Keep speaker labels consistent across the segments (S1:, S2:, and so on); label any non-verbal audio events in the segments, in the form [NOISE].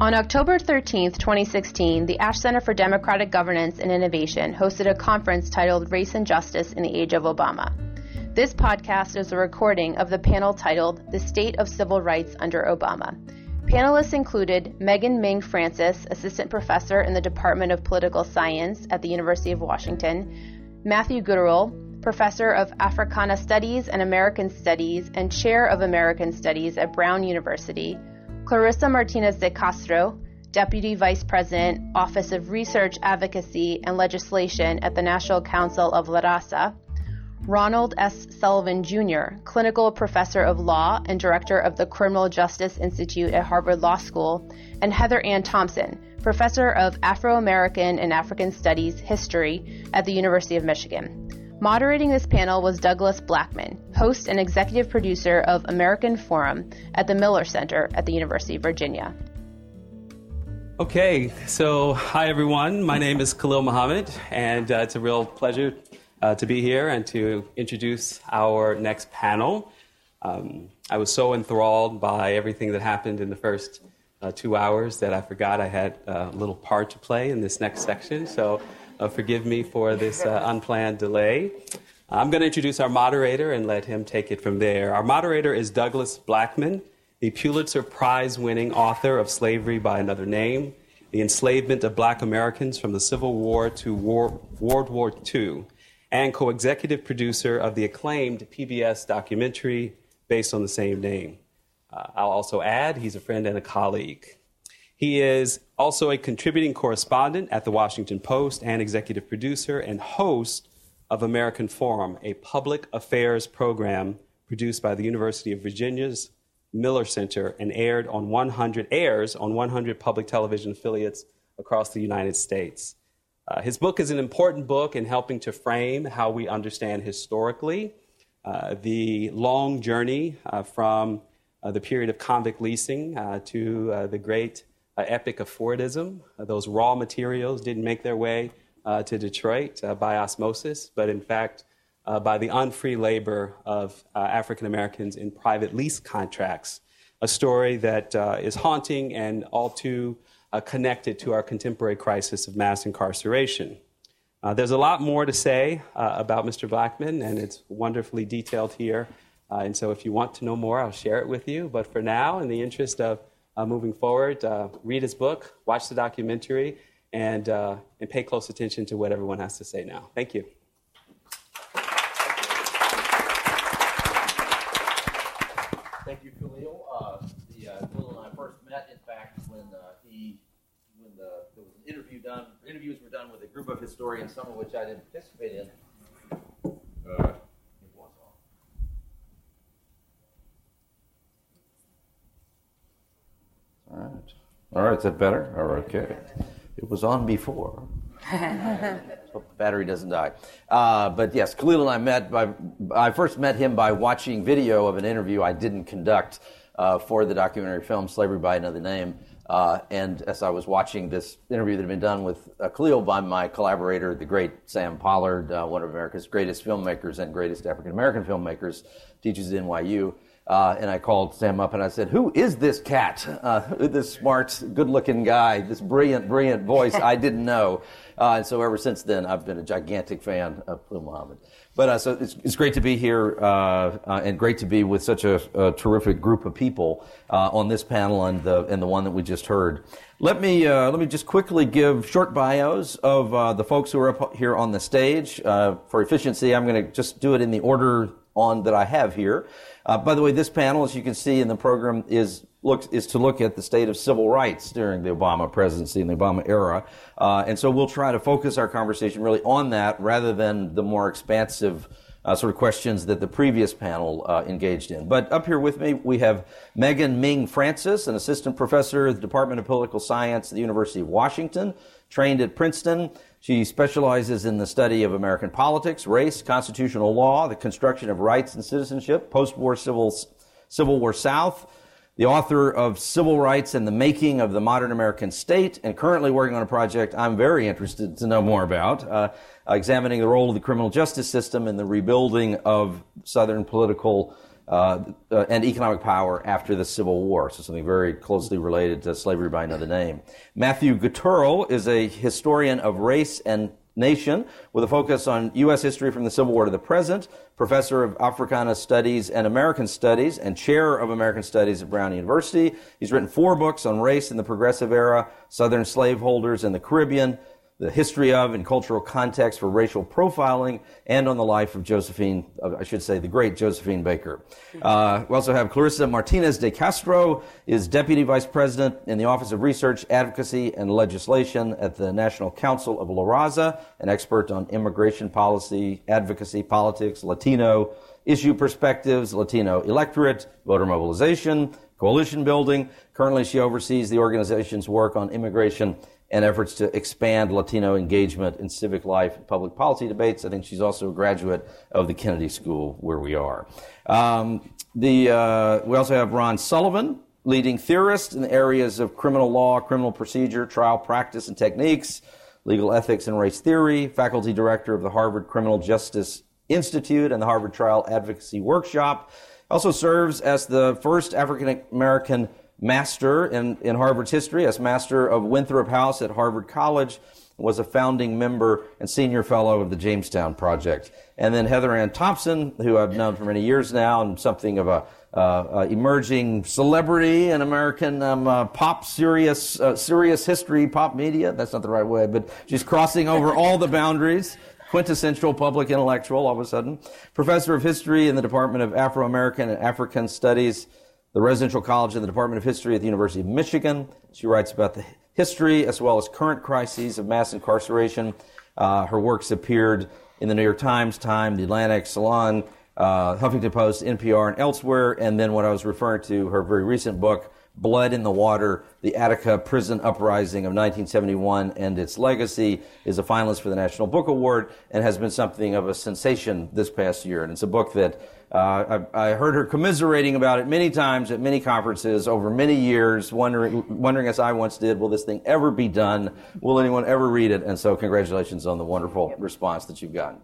S1: On October 13, 2016, the Ash Center for Democratic Governance and Innovation hosted a conference titled Race and Justice in the Age of Obama. This podcast is a recording of the panel titled The State of Civil Rights Under Obama. Panelists included Megan Ming Francis, Assistant Professor in the Department of Political Science at the University of Washington, Matthew Guterl, Professor of Africana Studies and American Studies and Chair of American Studies at Brown University, Clarissa Martinez de Castro, Deputy Vice President, Office of Research, Advocacy, and Legislation at the National Council of La Raza, Ronald S. Sullivan Jr., Clinical Professor of Law and Director of the Criminal Justice Institute at Harvard Law School, and Heather Ann Thompson, Professor of Afro American and African Studies History at the University of Michigan. Moderating this panel was Douglas Blackmon, host and executive producer of American Forum at the Miller Center at the University of Virginia.
S2: Okay, so hi everyone. My name is Khalil Muhammad, and uh, it's a real pleasure uh, to be here and to introduce our next panel. Um, I was so enthralled by everything that happened in the first uh, two hours that I forgot I had a little part to play in this next section. So uh, forgive me for this uh, unplanned delay. I'm going to introduce our moderator and let him take it from there. Our moderator is Douglas Blackmon, the Pulitzer Prize winning author of Slavery by Another Name, The Enslavement of Black Americans from the Civil War to War, World War II, and co executive producer of the acclaimed PBS documentary based on the same name. Uh, I'll also add he's a friend and a colleague. He is also a contributing correspondent at the Washington Post and executive producer and host of American Forum, a public affairs program produced by the University of Virginia's Miller Center and aired on 100 airs on 100 public television affiliates across the United States. Uh, his book is an important book in helping to frame how we understand historically uh, the long journey uh, from uh, the period of convict leasing uh, to uh, the great epic of Fordism. Uh, those raw materials didn't make their way uh, to Detroit uh, by osmosis, but in fact, uh, by the unfree labor of uh, African Americans in private lease contracts. A story that is haunting and all too connected to our contemporary crisis of mass incarceration. there's a lot more to say about Mr. Blackmon, and it's wonderfully detailed here. and so, if you want to know more, I'll share it with you. But for now, in the interest of uh, moving forward. Uh, read his book, watch the documentary, and, uh, and pay close attention to what everyone has to say now. Thank you.
S3: Thank you, Khalil. Uh, the, uh, Khalil and I first met, in fact, when uh, he when the, there was an interview done. Interviews were done with a group of historians, some of which I didn't participate in. Uh,
S4: All right. All right, is that better? All right, okay. It was on before. [LAUGHS]
S3: Hope the battery doesn't die. Uh, but yes, Khalil and I met by, I first met him by watching video of an interview I didn't conduct uh, for the documentary film Slavery by Another Name. Uh, and as I was watching this interview that had been done with uh, Khalil by my collaborator, the great Sam Pollard, uh, one of America's greatest filmmakers and greatest African American filmmakers, teaches at NYU. Uh, and I called Sam up and I said, Who is this cat? Uh, [LAUGHS] this smart, good looking guy, this brilliant, brilliant voice I didn't know. Uh, and so ever since then, I've been a gigantic fan of Khalil Muhammad. But uh, so it's, it's, great to be here uh, uh, and great to be with such a, a terrific group of people on this panel and the, and the one that we just heard. Let me, let me just quickly give short bios of the folks who are up here on the stage. for efficiency, I'm going to just do it in the order on that I have here. Uh, by the way, this panel, as you can see in the program, is look is to look at the state of civil rights during the Obama presidency and the Obama era, uh, and so we'll try to focus our conversation really on that rather than the more expansive. Uh, sort of questions that the previous panel uh, engaged in. But up here with me, we have Megan Ming Francis, an assistant professor at the Department of Political Science at the University of Washington, trained at Princeton. She specializes in the study of American politics, race, constitutional law, the construction of rights and citizenship, post-war civil, Civil War South, the author of Civil Rights and the Making of the Modern American State, and currently working on a project I'm very interested to know more about, uh, examining the role of the criminal justice system in the rebuilding of Southern political Uh, uh, and economic power after the Civil War. So something very closely related to slavery by another name. Matthew Guterl is a historian of race and nation with a focus on U.S. history from the Civil War to the present, professor of Africana Studies and American Studies, and chair of American Studies at Brown University. He's written four books on race in the Progressive Era, Southern slaveholders in the Caribbean, the history of and cultural context for racial profiling, and on the life of Josephine, I should say, the great Josephine Baker. Uh, we also have Clarissa Martinez de Castro, is Deputy Vice President in the Office of Research, Advocacy, and Legislation at the National Council of La Raza, an expert on immigration policy, advocacy, politics, Latino issue perspectives, Latino electorate, voter mobilization, coalition building. Currently, she oversees the organization's work on immigration and efforts to expand Latino engagement in civic life and public policy debates. I think she's also a graduate of the Kennedy School where we are. Um, the, uh, we also have Ron Sullivan, leading theorist in the areas of criminal law, criminal procedure, trial practice and techniques, legal ethics and race theory, faculty director of the Harvard Criminal Justice Institute and the Harvard Trial Advocacy Workshop. Also serves as the first African American master in, in Harvard's history, as master of Winthrop House at Harvard College, was a founding member and senior fellow of the Jamestown Project. And then Heather Ann Thompson, who I've known for many years now, and something of a uh, uh, emerging celebrity in American um, uh, pop serious uh, serious history, pop media. That's not the right way, but she's crossing over [LAUGHS] all the boundaries. Quintessential public intellectual, all of a sudden. Professor of history in the Department of Afro American and African Studies the residential college in the Department of History at the University of Michigan. She writes about the history as well as current crises of mass incarceration. Uh, her works appeared in the New York Times, Time, The Atlantic, Salon, uh, Huffington Post, NPR, and elsewhere. And then what I was referring to, her very recent book, Blood in the Water, the Attica Prison Uprising of 1971 and Its Legacy, is a finalist for the National Book Award and has been something of a sensation this past year. And it's a book that uh, I, I, heard her commiserating about it many times at many conferences over many years, wondering, wondering as I once did, will this thing ever be done? Will anyone ever read it? And so, congratulations on the wonderful response that you've gotten.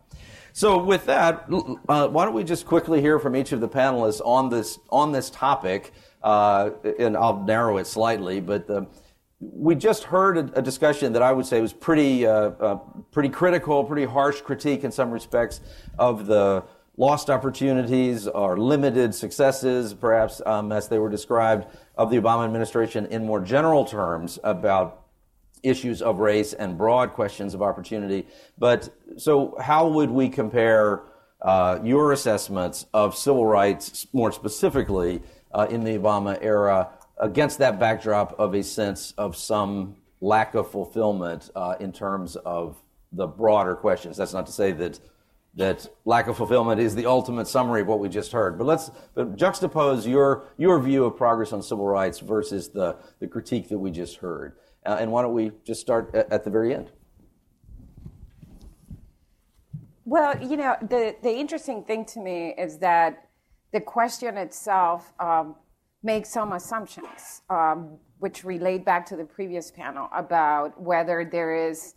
S3: So, with that, uh, why don't we just quickly hear from each of the panelists on this on this topic, uh, and I'll narrow it slightly, but. The, we just heard a, a, discussion that I would say was pretty, uh, uh, pretty critical, pretty harsh critique in some respects of the lost opportunities or limited successes, perhaps um, as they were described, of the Obama administration in more general terms about issues of race and broad questions of opportunity. But so, how would we compare uh, your assessments of civil rights more specifically uh, in the Obama era against that backdrop of a sense of some lack of fulfillment uh, in terms of the broader questions? That's not to say that that lack of fulfillment is the ultimate summary of what we just heard. But let's but juxtapose your, your view of progress on civil rights versus the, the critique that we just heard. Uh, and why don't we just start at, at, the very end?
S5: Well, you know, the, the interesting thing to me is that the question itself um, makes some assumptions, um, which relate back to the previous panel about whether there is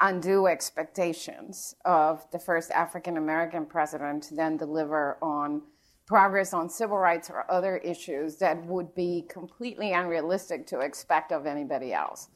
S5: undue expectations of the first African American president to then deliver on progress on civil rights or other issues that would be completely unrealistic to expect of anybody else.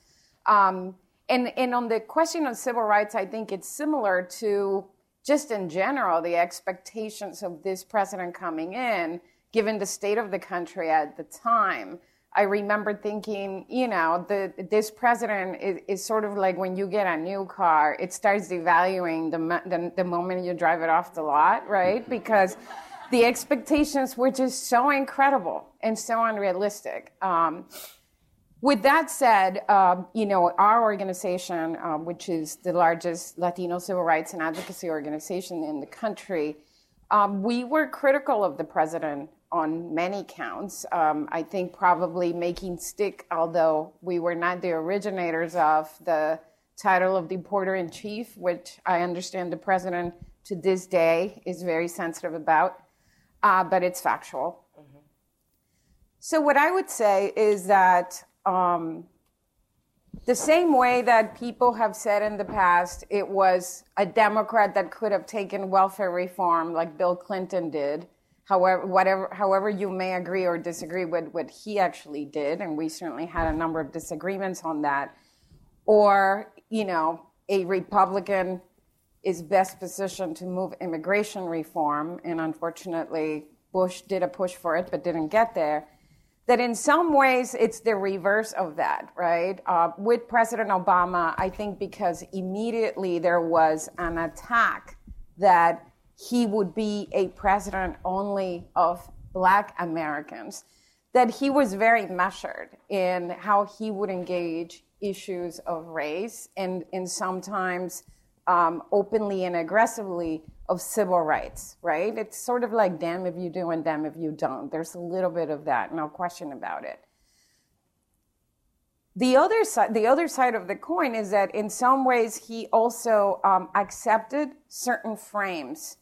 S5: Um, and, and on the question of civil rights, I think it's similar to just in general the expectations of this president coming in, given the state of the country at the time. I remember thinking, you know, the, this president is, is, sort of like when you get a new car, it starts devaluing the, the, the moment you drive it off the lot, right? [LAUGHS] Because the expectations were just so incredible and so unrealistic. Um, with that said, uh, you know, our organization, uh, which is the largest Latino civil rights and advocacy organization in the country, um, we were critical of the president on many counts. Um, I think probably making stick, although we were not the originators of the title of deporter in chief, which I understand the president to this day is very sensitive about, uh, but it's factual. Mm-hmm. So, what I would say is that um, the same way that people have said in the past, it was a Democrat that could have taken welfare reform like Bill Clinton did however, whatever, however you may agree or disagree with what he actually did, and we certainly had a number of disagreements on that, or, you know, a Republican is best positioned to move immigration reform, and unfortunately, Bush did a push for it but didn't get there. That in some ways it's the reverse of that, right? Uh, with President Obama, I think because immediately there was an attack that he would be a president only of black Americans, that he was very measured in how he would engage issues of race and, and sometimes um, openly and aggressively of civil rights, right? It's sort of like damn if you do and damn if you don't. There's a little bit of that, no question about it. The other side, the other side of the coin is that in some ways he also um, accepted certain frames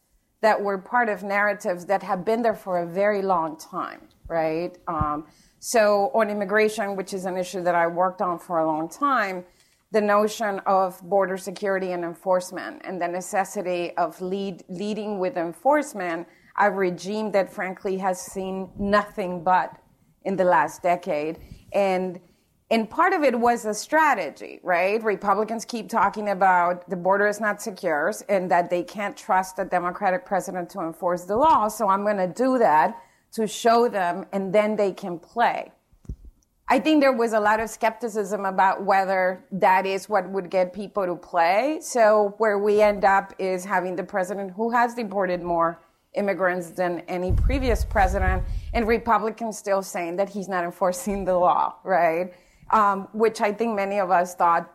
S5: that were part of narratives that have been there for a very long time, right? Um, so on immigration, which is an issue that I worked on for a long time, the notion of border security and enforcement and the necessity of lead, leading with enforcement, a regime that frankly has seen nothing but in the last decade. And and part of it was a strategy, right? Republicans keep talking about the border is not secure and that they can't trust a Democratic president to enforce the law. So I'm going to do that to show them and then they can play. I think there was a lot of skepticism about whether that is what would get people to play. So where we end up is having the president who has deported more immigrants than any previous president and Republicans still saying that he's not enforcing the law, right? Um, which I think many of us thought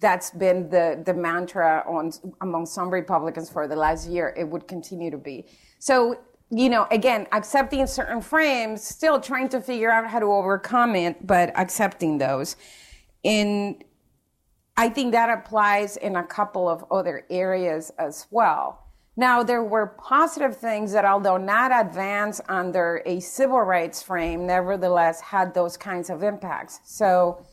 S5: that's been the, the mantra on, among some Republicans for the last year. It would continue to be. So, you know, again, accepting certain frames, still trying to figure out how to overcome it, but accepting those. And I think that applies in a couple of other areas as well. Now, there were positive things that, although not advanced under a civil rights frame, nevertheless had those kinds of impacts. So,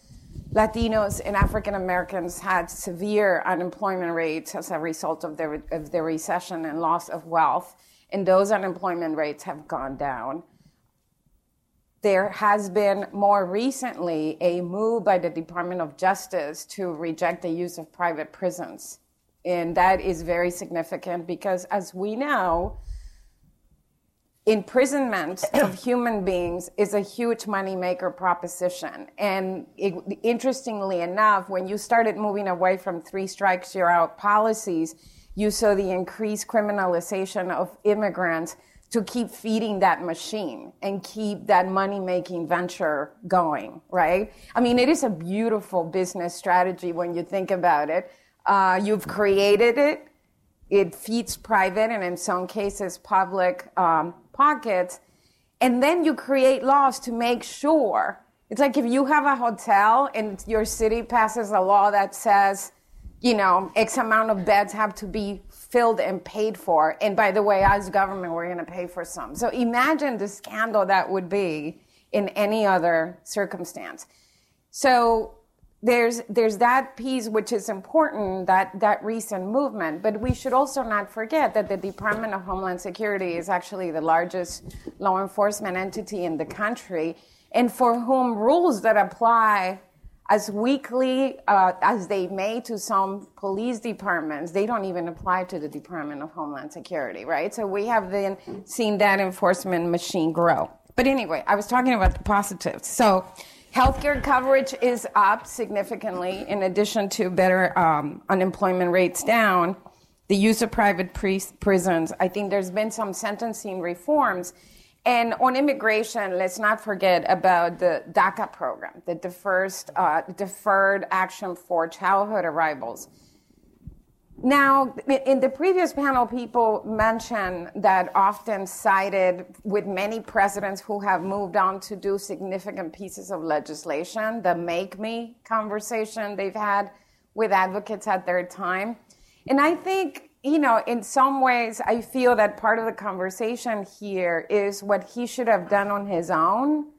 S5: Latinos and African Americans had severe unemployment rates as a result of the, of the recession and loss of wealth, and those unemployment rates have gone down. There has been more recently a move by the Department of Justice to reject the use of private prisons and that is very significant because, as we know, imprisonment of [COUGHS] human beings is a huge moneymaker proposition. And it, interestingly enough, when you started moving away from three strikes, you're out policies, you saw the increased criminalization of immigrants to keep feeding that machine and keep that money making venture going, right? I mean, it is a beautiful business strategy when you think about it uh, you've created it. It feeds private and in some cases public um, pockets. And then you create laws to make sure. It's like if you have a hotel and your city passes a law that says, you know, X amount of beds have to be filled and paid for. And by the way, as government, we're going to pay for some. So imagine the scandal that would be in any other circumstance. So there's there's that piece which is important that that recent movement. But we should also not forget that the department of homeland security is actually the largest law enforcement entity in the country and for whom rules that apply as weakly uh, as they may to some police departments they don't even apply to the department of homeland security right? So we have then seen that enforcement machine grow. But anyway i was talking about the positives. So Healthcare coverage is up significantly, in addition to better um, unemployment rates down. The use of private pre- prisons. I think there's been some sentencing reforms. And on immigration, let's not forget about the DACA program, the deferred, uh, deferred action for childhood arrivals. Now, in the previous panel, people mentioned that often cited with many presidents who have moved on to do significant pieces of legislation, the make me conversation they've had with advocates at their time. And I think, you know, in some ways, I feel that part of the conversation here is what he should have done on his own.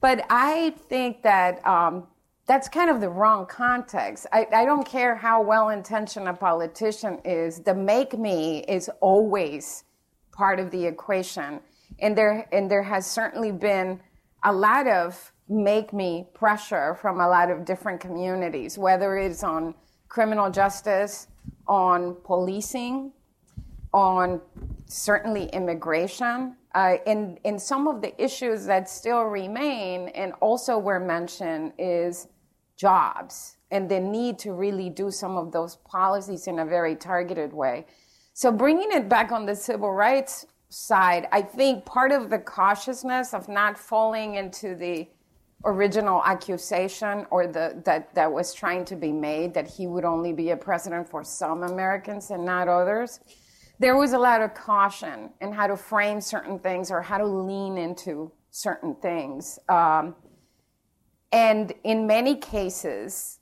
S5: But I think that um, that's kind of the wrong context. I, I don't care how well intentioned a politician is, the make me is always part of the equation. And there, and there has certainly been a lot of make me pressure from a lot of different communities, whether it's on criminal justice, on policing, on certainly immigration. Uh, and, and some of the issues that still remain and also were mentioned is jobs and the need to really do some of those policies in a very targeted way. So bringing it back on the civil rights side, I think part of the cautiousness of not falling into the original accusation or the that that was trying to be made that he would only be a president for some Americans and not others. There was a lot of caution in how to frame certain things or how to lean into certain things. Um, and in many cases,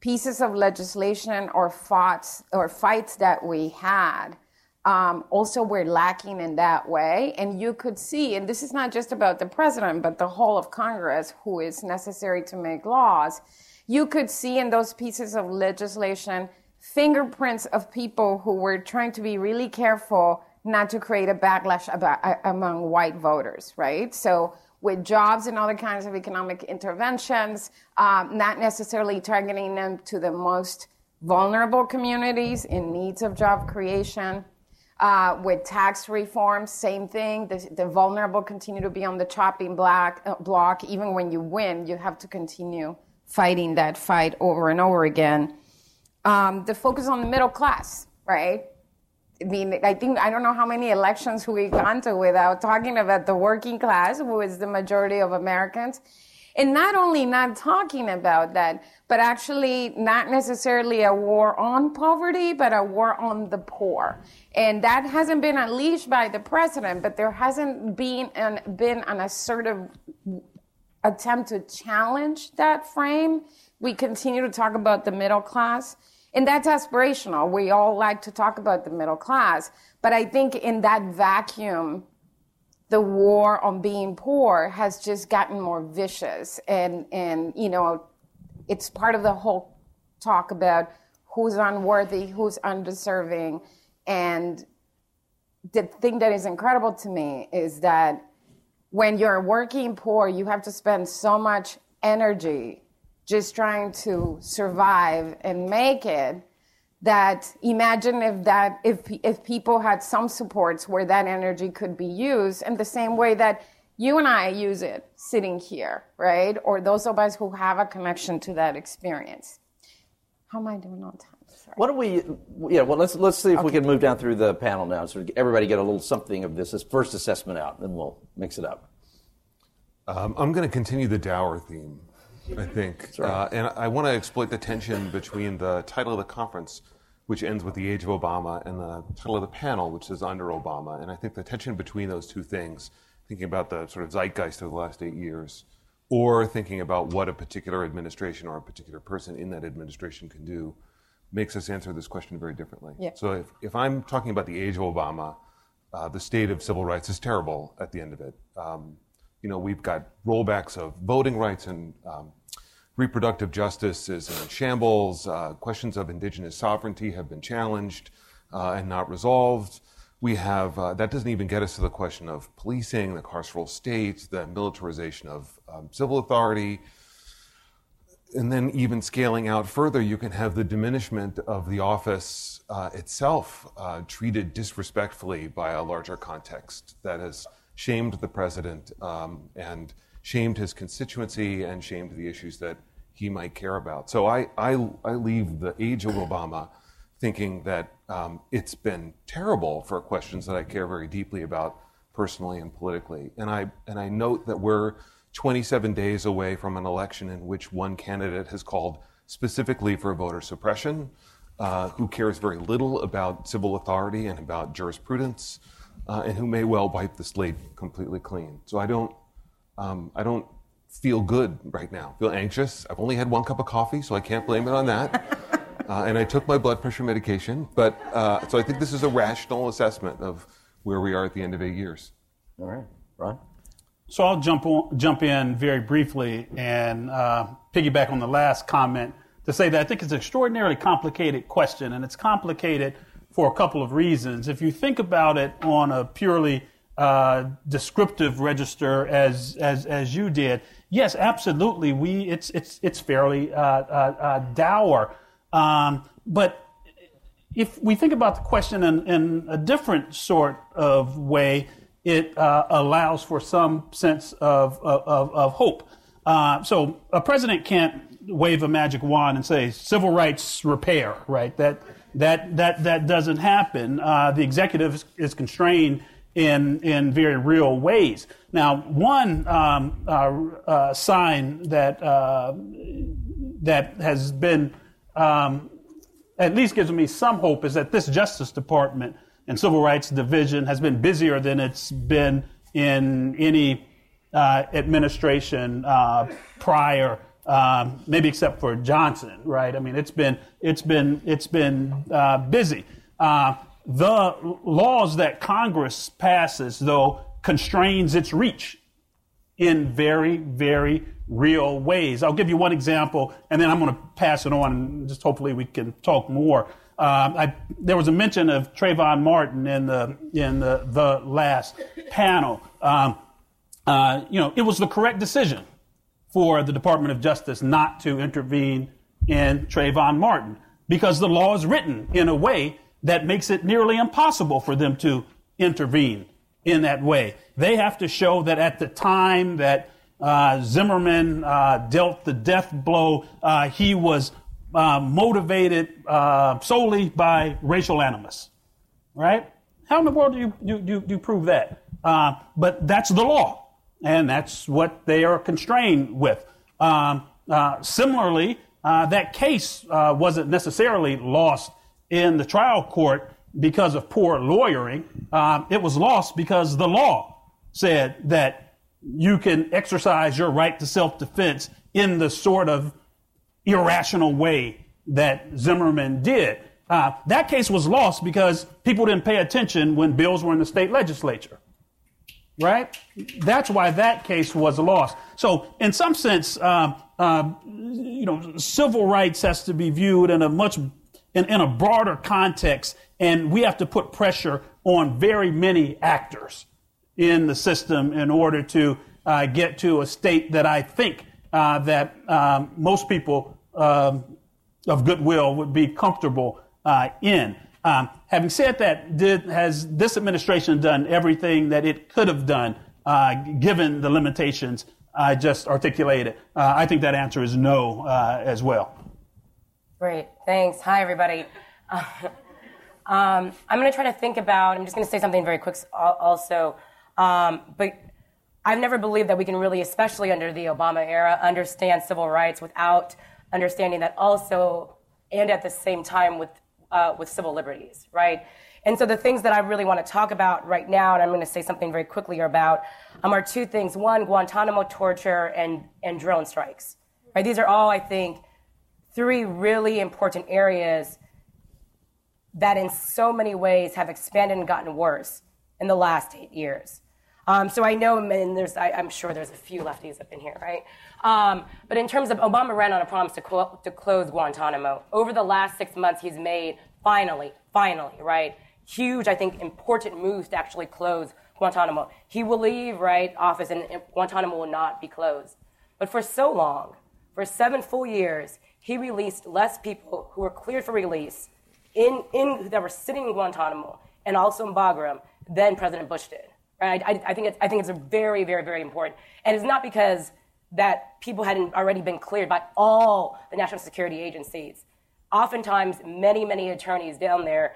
S5: pieces of legislation or fights or fights that we had um, also were lacking in that way. And you could see, and this is not just about the president, but the whole of Congress, who is necessary to make laws. You could see in those pieces of legislation fingerprints of people who were trying to be really careful not to create a backlash about, uh, among white voters, right? So with jobs and other kinds of economic interventions, um, not necessarily targeting them to the most vulnerable communities in needs of job creation. Uh, with tax reform, same thing. The, the, vulnerable continue to be on the chopping block, uh, block. Even when you win, you have to continue fighting that fight over and over again. Um, the focus on the middle class, right? I mean, I think I don't know how many elections we've gone to without talking about the working class, who is the majority of Americans. And not only not talking about that, but actually not necessarily a war on poverty, but a war on the poor. And that hasn't been unleashed by the president, but there hasn't been an, been an assertive attempt to challenge that frame. We continue to talk about the middle class. And that's aspirational. We all like to talk about the middle class. But I think in that vacuum, the war on being poor has just gotten more vicious. And, and, you know, it's part of the whole talk about who's unworthy, who's undeserving. And the thing that is incredible to me is that when you're working poor, you have to spend so much energy just trying to survive and make it that imagine if that if if people had some supports where that energy could be used in the same way that you and I use it sitting here, right? Or those of us who have a connection to that experience. How am I doing on time?
S3: Sorry. Why don't we? Yeah, well, let's let's see if okay. we can move down through the panel now, so everybody get a little something of this, this first assessment out, then we'll mix it up.
S6: Um, I'm going to continue the dower theme. I think. Uh, and I want to exploit the tension between the title of the conference, which ends with the age of Obama, and the title of the panel, which is under Obama. And I think the tension between those two things, thinking about the sort of zeitgeist of the last eight years, or thinking about what a particular administration or a particular person in that administration can do, makes us answer this question very differently.
S5: Yeah.
S6: So if, if I'm talking about the age of Obama, uh, the state of civil rights is terrible at the end of it. Um, you know, we've got rollbacks of voting rights and um, reproductive justice is in shambles. Uh, questions of indigenous sovereignty have been challenged uh, and not resolved. We have, uh, that doesn't even get us to the question of policing, the carceral state, the militarization of um, civil authority. And then, even scaling out further, you can have the diminishment of the office uh, itself uh, treated disrespectfully by a larger context that has shamed the president um, and shamed his constituency and shamed the issues that he might care about. So I, I, I leave the age of Obama thinking that um, it's been terrible for questions that I care very deeply about personally and politically. And I, and I note that we're 27 days away from an election in which one candidate has called specifically for voter suppression, uh, who cares very little about civil authority and about jurisprudence uh, and who may well wipe the slate completely clean. So I don't, um, I don't feel good right now. I feel anxious. I've only had one cup of coffee, so I can't blame it on that. [LAUGHS] Uh, and I took my blood pressure medication. But uh, so I think this is a rational assessment of where we are at the end of eight years.
S3: All right, Ron.
S7: So I'll jump on, jump in very briefly and uh, piggyback on the last comment to say that I think it's an extraordinarily complicated question, and it's complicated for a couple of reasons. If you think about it on a purely uh, descriptive register as, as, as you did, yes, absolutely, we, it's, it's, it's fairly uh, uh, uh dour. Um, but if we think about the question in, in a different sort of way, it uh, allows for some sense of, of, of hope. Uh, so a president can't wave a magic wand and say civil rights repair, right? That that that that doesn't happen. Uh, the executive is, constrained in in very real ways. Now, one um, uh, uh sign that uh, that has been um, at least gives me some hope is that this Justice Department and Civil Rights Division has been busier than it's been in any uh, administration prior um, maybe except for Johnson, right? I mean, it's been it's been it's been uh, busy. Uh, the laws that Congress passes, though, constrains its reach in very very real ways. I'll give you one example, and then I'm going to pass it on, and just hopefully we can talk more. Um, I, there was a mention of Trayvon Martin in the in the, the last panel. Um, uh, you know, it was the correct decision for the Department of Justice not to intervene in Trayvon Martin because the law is written in a way that makes it nearly impossible for them to intervene in that way. They have to show that at the time that uh, Zimmerman uh, dealt the death blow, uh, he was uh, motivated uh, solely by racial animus. Right? How in the world do you, do, do, do you prove that? Uh, but that's the law and that's what they are constrained with. Um, uh, similarly, uh, that case uh, wasn't necessarily lost in the trial court because of poor lawyering. Um, it was lost because the law said that you can exercise your right to self defense in the sort of irrational way that Zimmerman did. Uh, that case was lost because people didn't pay attention when bills were in the state legislature right? That's why that case was lost. So, in some sense, uh, uh, you know, civil rights has to be viewed in a much in, in, a broader context, and we have to put pressure on very many actors in the system in order to uh, get to a state that I think uh, that um, most people um, of goodwill would be comfortable uh, in. Um, having said that, did, has this administration done everything that it could have done uh, given the limitations I just articulated? Uh, I think that answer is no uh, as well.
S8: Great, thanks. Hi, everybody. [LAUGHS] um, I'm going to try to think about, I'm just going to say something very quick also, um, but I've never believed that we can really, especially under the Obama era, understand civil rights without understanding that also, and at the same time, with uh, with civil liberties, right? And so the things that I really want to talk about right now, and I'm going to say something very quickly about, um, are two things. One, Guantanamo torture and, and drone strikes. Right? These are all, I think, three really important areas that in so many ways have expanded and gotten worse in the last eight years. Um, so I know, and there's, I, am sure there's a few lefties up in here, right? Um, but in terms of Obama ran on a promise to, to close Guantanamo. Over the last six months, he's made finally, finally, right? Huge, I think, important moves to actually close Guantanamo. He will leave, right, office, and, Guantanamo will not be closed. But for so long, for seven full years, he released less people who were cleared for release in, in that were sitting in Guantanamo and also in Bagram than President Bush did. Right? I, I, think it's, I think it's very, very, very important. And it's not because that people hadn't already been cleared by all the national security agencies. Oftentimes, many, many attorneys down there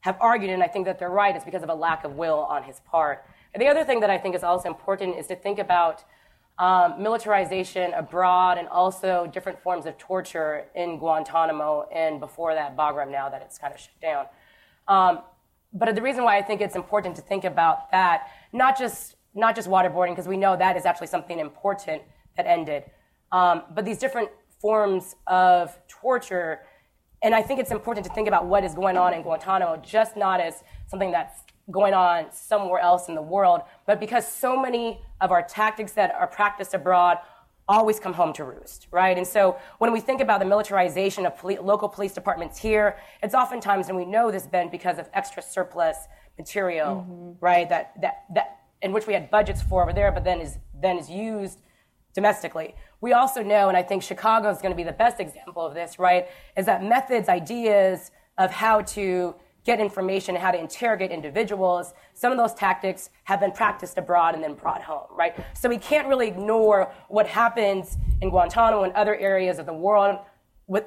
S8: have argued, and I think that they're right, it's because of a lack of will on his part. And the other thing that I think is also important is to think about um, militarization abroad and also different forms of torture in Guantanamo and before that, Bagram, now that it's kind of shut down. Um, but the reason why I think it's important to think about that not just not just waterboarding, because we know that is actually something important that ended, um, but these different forms of torture. And I think it's important to think about what is going on in Guantanamo, just not as something that's going on somewhere else in the world, but because so many of our tactics that are practiced abroad always come home to roost, right? And so when we think about the militarization of poli- local police departments here, it's oftentimes, and we know this, Ben, because of extra surplus material, mm-hmm. right? That, that, that, in which we had budgets for over there, but then is, then is used domestically. We also know, and I think Chicago is going to be the best example of this, right? Is that methods, ideas of how to get information and how to interrogate individuals. Some of those tactics have been practiced abroad and then brought home, right? So we can't really ignore what happens in Guantanamo and other areas of the world with,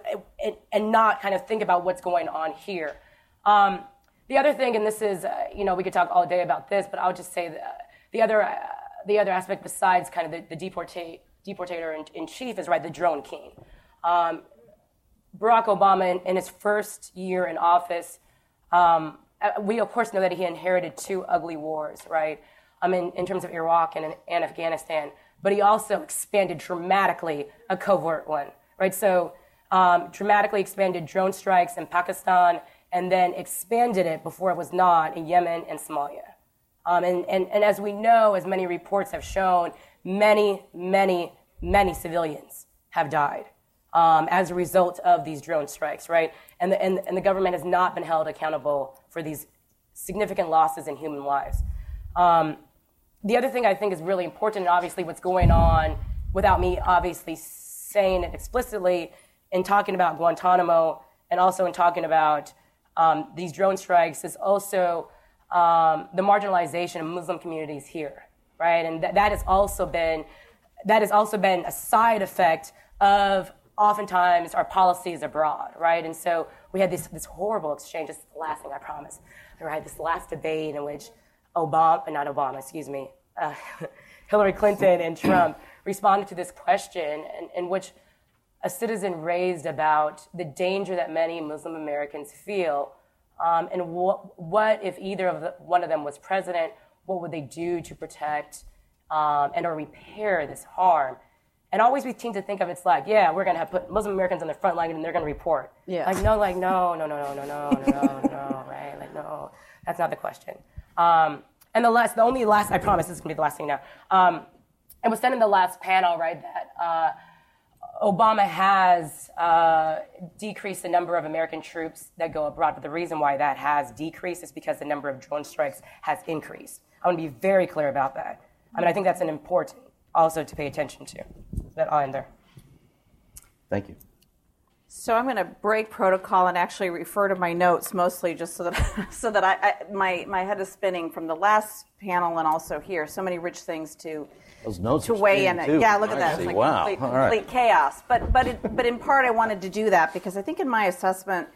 S8: and not kind of think about what's going on here. Um, the other thing, and this is, uh, you know, we could talk all day about this, but I'll just say that the other, uh, the other aspect besides kind of the, the deportate, deportator in, in, chief is, right, the drone king. Um, Barack Obama, in, in his first year in office, um, uh, we, of course, know that he inherited two ugly wars, right? Um, in, in terms of Iraq and, and Afghanistan. But he also expanded dramatically a covert one, right? So, um, dramatically expanded drone strikes in Pakistan and then expanded it before it was not in Yemen and Somalia. Um, and, and, and as we know, as many reports have shown, many, many, many civilians have died um, as a result of these drone strikes, right? And the, and, and the government has not been held accountable for these significant losses in human lives. Um, the other thing I think is really important, and obviously what's going on, without me obviously saying it explicitly, in talking about Guantanamo and also in talking about um, these drone strikes, is also um, the marginalization of Muslim communities here, right? And th- that has also been that has also been a side effect of oftentimes our policies abroad, right? And so we had this, this horrible exchange. This is the last thing I promise. Had this last debate in which Obama, not Obama, excuse me, uh, [LAUGHS] Hillary Clinton and Trump [CLEARS THROAT] responded to this question in, in which a citizen raised about the danger that many Muslim Americans feel, um, and what, what if either of the, one of them was president? What would they do to protect um, and or repair this harm? and always we tend to think of it's like, yeah, we're gonna have put Muslim Americans on the front line and they're gonna report.
S1: Yeah.
S8: Like no, like no, no, no, no, no, no, no, no, no, right? Like no, that's not the question. Um, and the last, the only last, I promise this is gonna be the last thing now. Um, it was said in the last panel, right, that uh, Obama has uh, decreased the number of American troops that go abroad, but the reason why that has decreased is because the number of drone strikes has increased. I want to be very clear about that. I mean, I think that's an important also to pay attention to. That I'll end there.
S3: Thank you.
S9: So I'm going to break protocol and actually refer to my notes mostly, just so that [LAUGHS] so that I, I, my my head is spinning from the last panel and also here. So many rich things to
S3: those notes
S9: to weigh in.
S3: Too.
S9: Yeah, look at that.
S3: It's
S9: like
S3: wow.
S9: complete, complete right. chaos. But but it, but in part, I wanted to do that because I think in my assessment,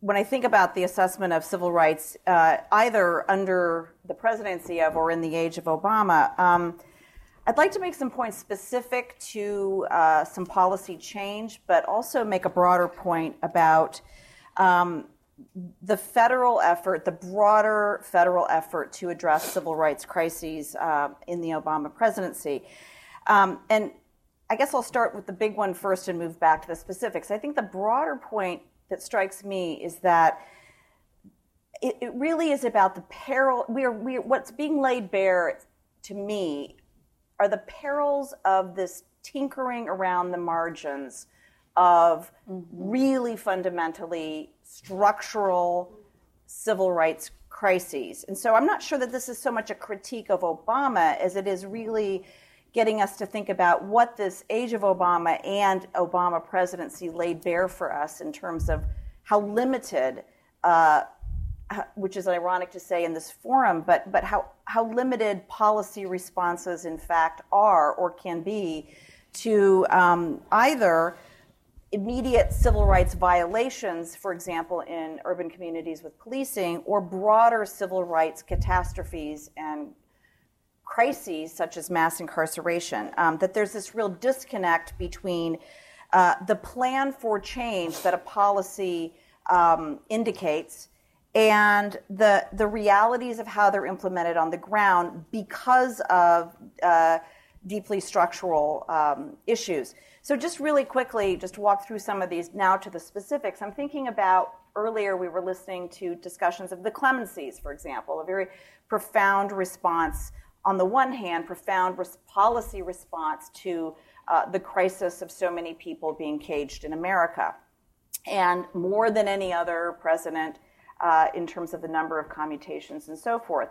S9: when I think about the assessment of civil rights, uh, either under the presidency of or in the age of Obama. Um, I'd like to make some points specific to uh, some policy change, but also make a broader point about um, the federal effort, the broader federal effort to address civil rights crises uh, in the Obama presidency. Um, and I guess I'll start with the big one first and move back to the specifics. I think the broader point that strikes me is that it, really is about the peril. We are, we what's being laid bare to me are the perils of this tinkering around the margins of mm-hmm. really fundamentally structural civil rights crises. And so I'm not sure that this is so much a critique of Obama as it is really getting us to think about what this age of Obama and Obama presidency laid bare for us in terms of how limited uh, which is ironic to say in this forum, but, but how, how limited policy responses, in fact, are or can be to um, either immediate civil rights violations, for example, in urban communities with policing, or broader civil rights catastrophes and crises such as mass incarceration. Um, that there's this real disconnect between uh, the plan for change that a policy um, indicates and the the realities of how they're implemented on the ground because of uh, deeply structural um, issues. So just really quickly, just to walk through some of these now to the specifics. I'm thinking about earlier we were listening to discussions of the clemencies, for example, a very profound response on the one hand, profound res- policy response to uh, the crisis of so many people being caged in America. And more than any other president uh, in terms of the number of commutations and so forth.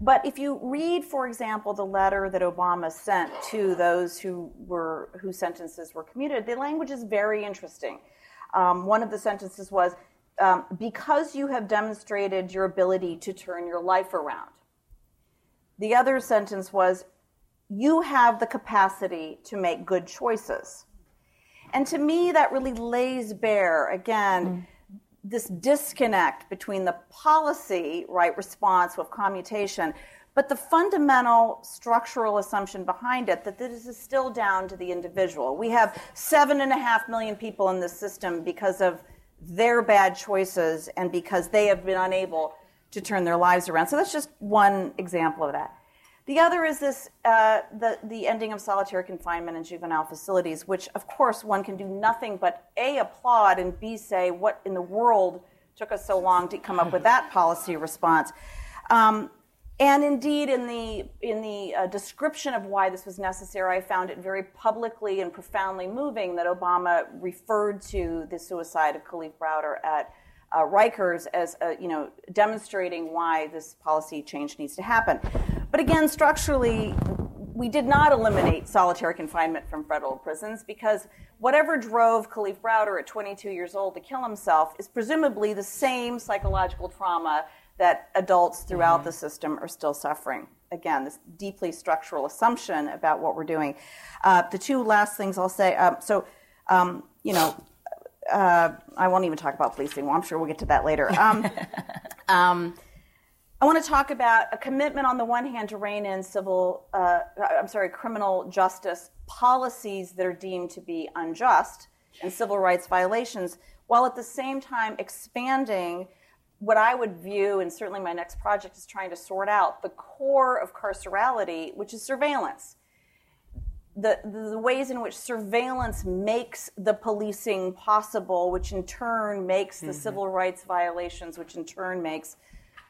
S9: But if you read, for example, the letter that Obama sent to those who were whose sentences were commuted, the language is very interesting. Um, one of the sentences was, um, "Because you have demonstrated your ability to turn your life around." The other sentence was, "You have the capacity to make good choices." And to me, that really lays bare again. Mm this disconnect between the policy right response with commutation but the fundamental structural assumption behind it that this is still down to the individual. We have seven and a half million people in this system because of their bad choices and because they have been unable to turn their lives around. So that's just one example of that the other is this uh, the, the ending of solitary confinement in juvenile facilities, which, of course, one can do nothing but A, applaud, and B, say, what in the world took us so long to come up with that policy response. Um, and indeed, in the, in the uh, description of why this was necessary, I found it very publicly and profoundly moving that Obama referred to the suicide of Kalief Browder at uh, Rikers as a, you know demonstrating why this policy change needs to happen. But again, structurally, we did not eliminate solitary confinement from federal prisons because whatever drove Kalief Browder at 22 years old to kill himself is presumably the same psychological trauma that adults throughout mm-hmm. the system are still suffering. Again, this deeply structural assumption about what we're doing. Uh, the two last things I'll say um, so, um, you know, uh, I won't even talk about policing. Well, I'm sure we'll get to that later. Um, [LAUGHS] um, I want to talk about a commitment on the one hand to rein in civil, uh, I'm sorry, criminal justice policies that are deemed to be unjust and civil rights violations, while at the same time expanding what I would view, and certainly my next project is trying to sort out the core of carcerality, which is surveillance the, the ways in which surveillance makes the policing possible, which in turn makes the mm-hmm. civil rights violations, which in turn makes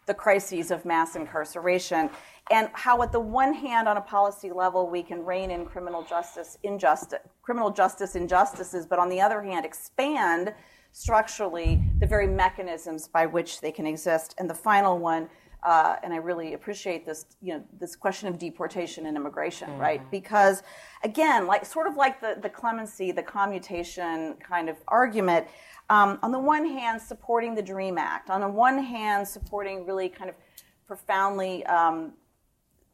S9: the crises of mass incarceration, and how, at the one hand, on a policy level, we can rein in criminal justice injustice, criminal justice injustices, but on the other hand, expand structurally the very mechanisms by which they can exist. And the final one uh, and I really appreciate this, you know, this question of deportation and immigration, mm-hmm. right? Because again, like sort of like the, the clemency, the commutation kind of argument, um, on the one hand, supporting the DREAM Act, on the one hand, supporting really kind of profoundly um,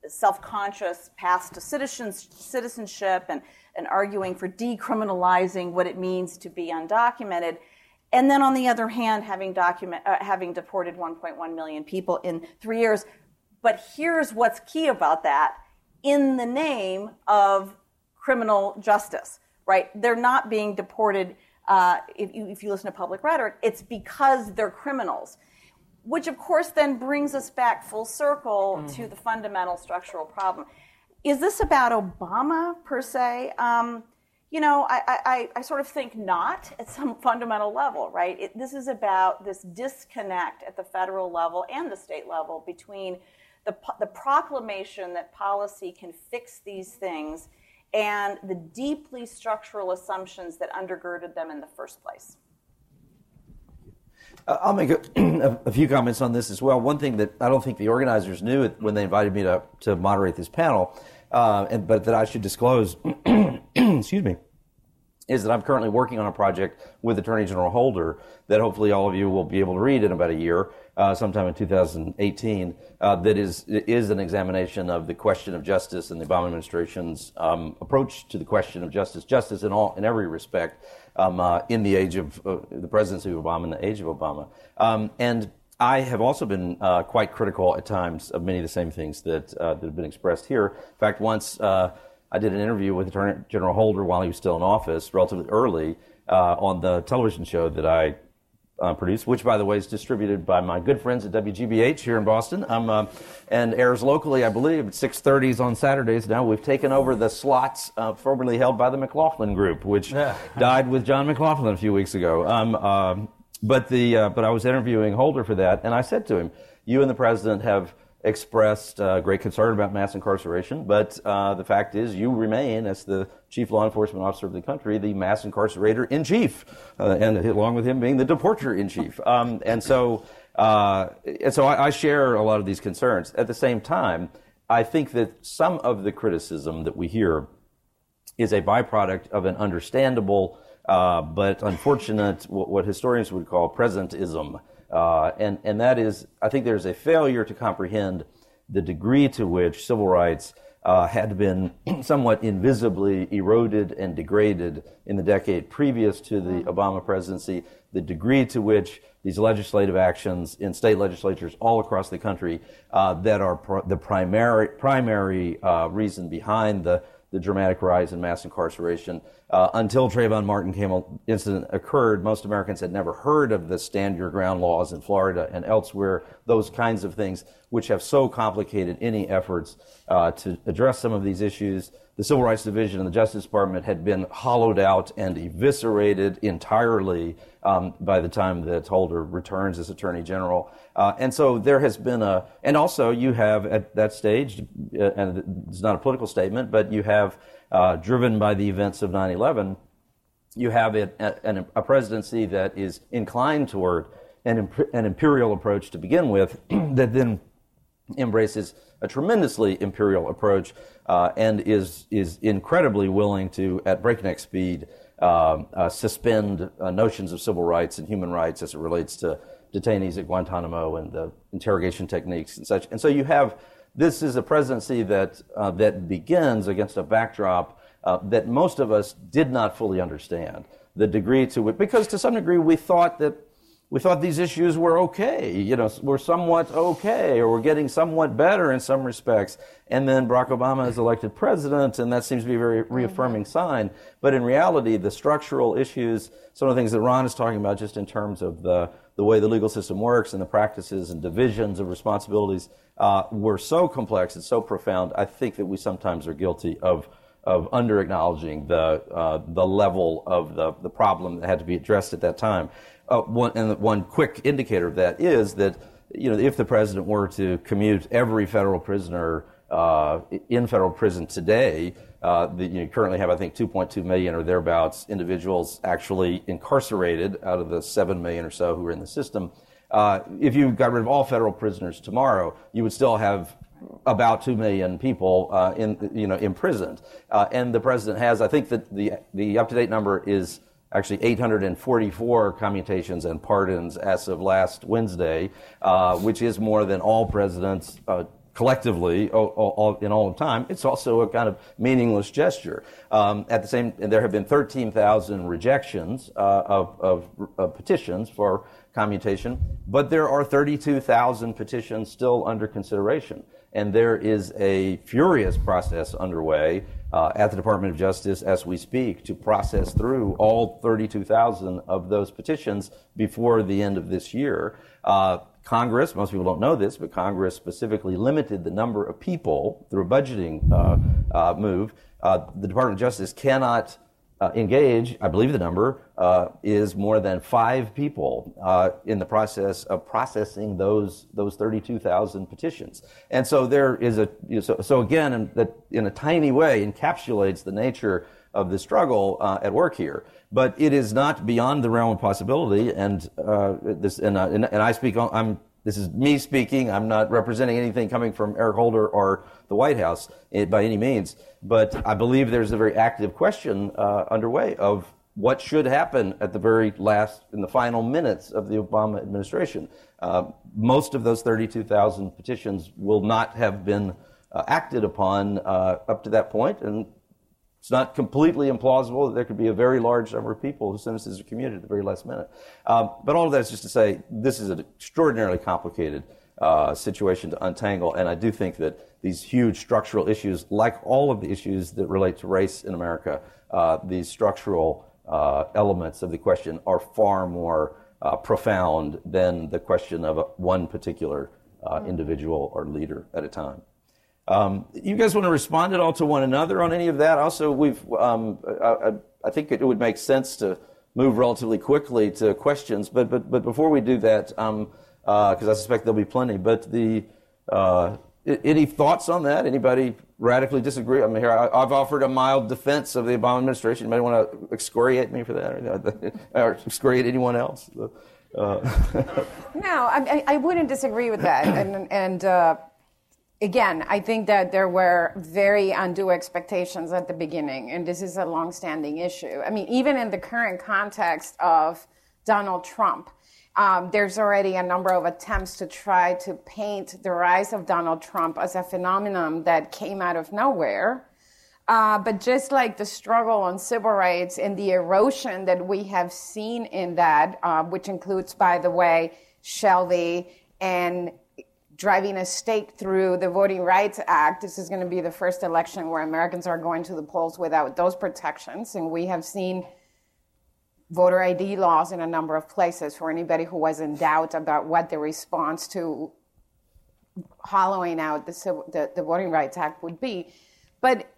S9: self-conscious paths to citizenship and, and arguing for decriminalizing what it means to be undocumented – and then on the other hand, having document, uh, having deported 1.1 million people in three years. But here's what's key about that: in the name of criminal justice, right? They're not being deported. Uh, if, you, if you listen to public rhetoric, it's because they're criminals, which of course then brings us back full circle mm-hmm. to the fundamental structural problem. Is this about Obama per se? Um, you know, I, I, I, sort of think not at some fundamental level, right? It, this is about this disconnect at the federal level and the state level between the, the proclamation that policy can fix these things and the deeply structural assumptions that undergirded them in the first place.
S3: Uh, I'll make [CLEARS THROAT] a, a, few comments on this as well. One thing that I don't think the organizers knew when they invited me to, to moderate this panel, uh, and, but that I should disclose, [CLEARS THROAT] excuse me, is that I'm currently working on a project with Attorney General Holder that hopefully all of you will be able to read in about a year, uh, sometime in 2018, uh, that is is an examination of the question of justice and the Obama administration's um, approach to the question of justice, justice in all in every respect, um, uh, in the age of uh, the presidency of Obama and the age of Obama, um, and. I have also been uh, quite critical at times of many of the same things that uh, that have been expressed here. In fact, once I did an interview with Attorney General Holder while he was still in office, relatively early, uh, on the television show that I uh, produced, which, by the way, is distributed by my good friends at WGBH here in Boston, um, uh, and airs locally, I believe, at 6:30s on Saturdays. Now we've taken over the slots uh, formerly held by the McLaughlin Group, which yeah. [LAUGHS] died with John McLaughlin a few weeks ago. Um, um but the uh, but I was interviewing Holder for that, and I said to him, "You and the president have." Expressed uh, great concern about mass incarceration, but uh, the fact is, you remain, as the chief law enforcement officer of the country, the mass incarcerator in chief, uh, and along with him being the deporter in chief. Um, and so, uh, and so I, I share a lot of these concerns. At the same time, I think that some of the criticism that we hear is a byproduct of an understandable uh, but unfortunate, what historians would call presentism. Uh, and, and that is, I think there's a failure to comprehend the degree to which civil rights uh, had been [CLEARS THROAT] somewhat invisibly eroded and degraded in the decade previous to the Obama presidency, the degree to which these legislative actions in state legislatures all across the country uh, that are pr- the primary, primary uh, reason behind the the dramatic rise in mass incarceration. Uh, until Trayvon Martin came, incident occurred, most Americans had never heard of the stand your ground laws in Florida and elsewhere, those kinds of things, which have so complicated any efforts uh, to address some of these issues the Civil Rights Division and the Justice Department had been hollowed out and eviscerated entirely um, by the time that Holder returns as Attorney General. Uh, and so there has been a, and also you have at that stage, uh, and it's not a political statement, but you have, uh, driven by the events of 9 11, you have a, a, a, presidency that is inclined toward an, an imperial approach to begin with, [CLEARS THROAT] that then embraces a tremendously imperial approach uh, and is is incredibly willing to, at breakneck speed, uh, uh, suspend uh, notions of civil rights and human rights as it relates to detainees at Guantanamo and the interrogation techniques and such. And so you have this is a presidency that uh, that begins against a backdrop uh, that most of us did not fully understand the degree to which, because to some degree we thought that we thought these issues were okay, you know, were somewhat okay, or were getting somewhat better in some respects. And then Barack Obama is elected president, and that seems to be a very reaffirming sign. But in reality, the structural issues, some of the things that Ron is talking about, just in terms of the, the way the legal system works and the practices and divisions of responsibilities, uh, were so complex and so profound. I think that we sometimes are guilty of of under acknowledging the uh, the level of the, the problem that had to be addressed at that time. Uh, one, and one quick indicator of that is that you know if the president were to commute every federal prisoner uh, in federal prison today, uh, the, you currently have I think 2.2 million or thereabouts individuals actually incarcerated out of the 7 million or so who are in the system. Uh, if you got rid of all federal prisoners tomorrow, you would still have about two million people uh, in you know imprisoned, uh, and the president has I think that the the up to date number is actually 844 commutations and pardons as of last Wednesday, uh, which is more than all presidents uh, collectively all, all, in all of time. It's also a kind of meaningless gesture. Um, at the same, and there have been 13,000 rejections uh, of, of, of petitions for commutation, but there are 32,000 petitions still under consideration and there is a furious process underway uh, at the Department of Justice as we speak to process through all 32,000 of those petitions before the end of this year. Uh, Congress, most people don't know this, but Congress specifically limited the number of people through a budgeting uh, uh move. Uh, the Department of Justice cannot uh, engage, I believe the number is more than five people in the process of processing those those 32,000 petitions. And so there is a you know, so, so again in, that in a tiny way encapsulates the nature of the struggle uh, at work here. But it is not beyond the realm of possibility. And uh, this and, uh, and, and I speak I'm this is me speaking. I'm not representing anything coming from Eric Holder or the White House eh, by any means. But I believe there's a very active question uh, underway of what should happen at the very last, in the final minutes of the Obama administration. Uh, most of those 32,000 petitions will not have been uh, acted upon uh, up to that point, and it's not completely implausible that there could be a very large number of people whose sentences are commuted at the very last minute. Um, but all of that is just to say this is an extraordinarily complicated uh, situation to untangle, and I do think that these huge structural issues, like all of the issues that relate to race in America, uh, these structural uh, elements of the question are far more uh, profound than the question of one particular uh, individual or leader at a time. Um, you guys want to respond at all to one another on any of that? Also, we've um, I, I, think it would make sense to move relatively quickly to questions, but but but before we do that, because um, uh, I suspect there'll be plenty. But the Uh, any thoughts on that? Anybody radically disagree? I mean, here I, have offered a mild defense of the Obama administration. Anybody want to excoriate me for that, or, [LAUGHS] or excoriate anyone else? Uh, [LAUGHS]
S5: no, I, I, wouldn't disagree with that. And, and uh, again, I think that there were very undue expectations at the beginning, and this is a longstanding issue. I mean, even in the current context of Donald Trump, um, there's already a number of attempts to try to paint the rise of Donald Trump as a phenomenon that came out of nowhere. Uh, but just like the struggle on civil rights and the erosion that we have seen in that, uh, which includes, by the way, Shelby and driving a stake through the Voting Rights Act. This is going to be the first election where Americans are going to the polls without those protections. And we have seen voter ID laws in a number of places for anybody who was in doubt about what the response to hollowing out the, the, the Voting Rights Act would be. But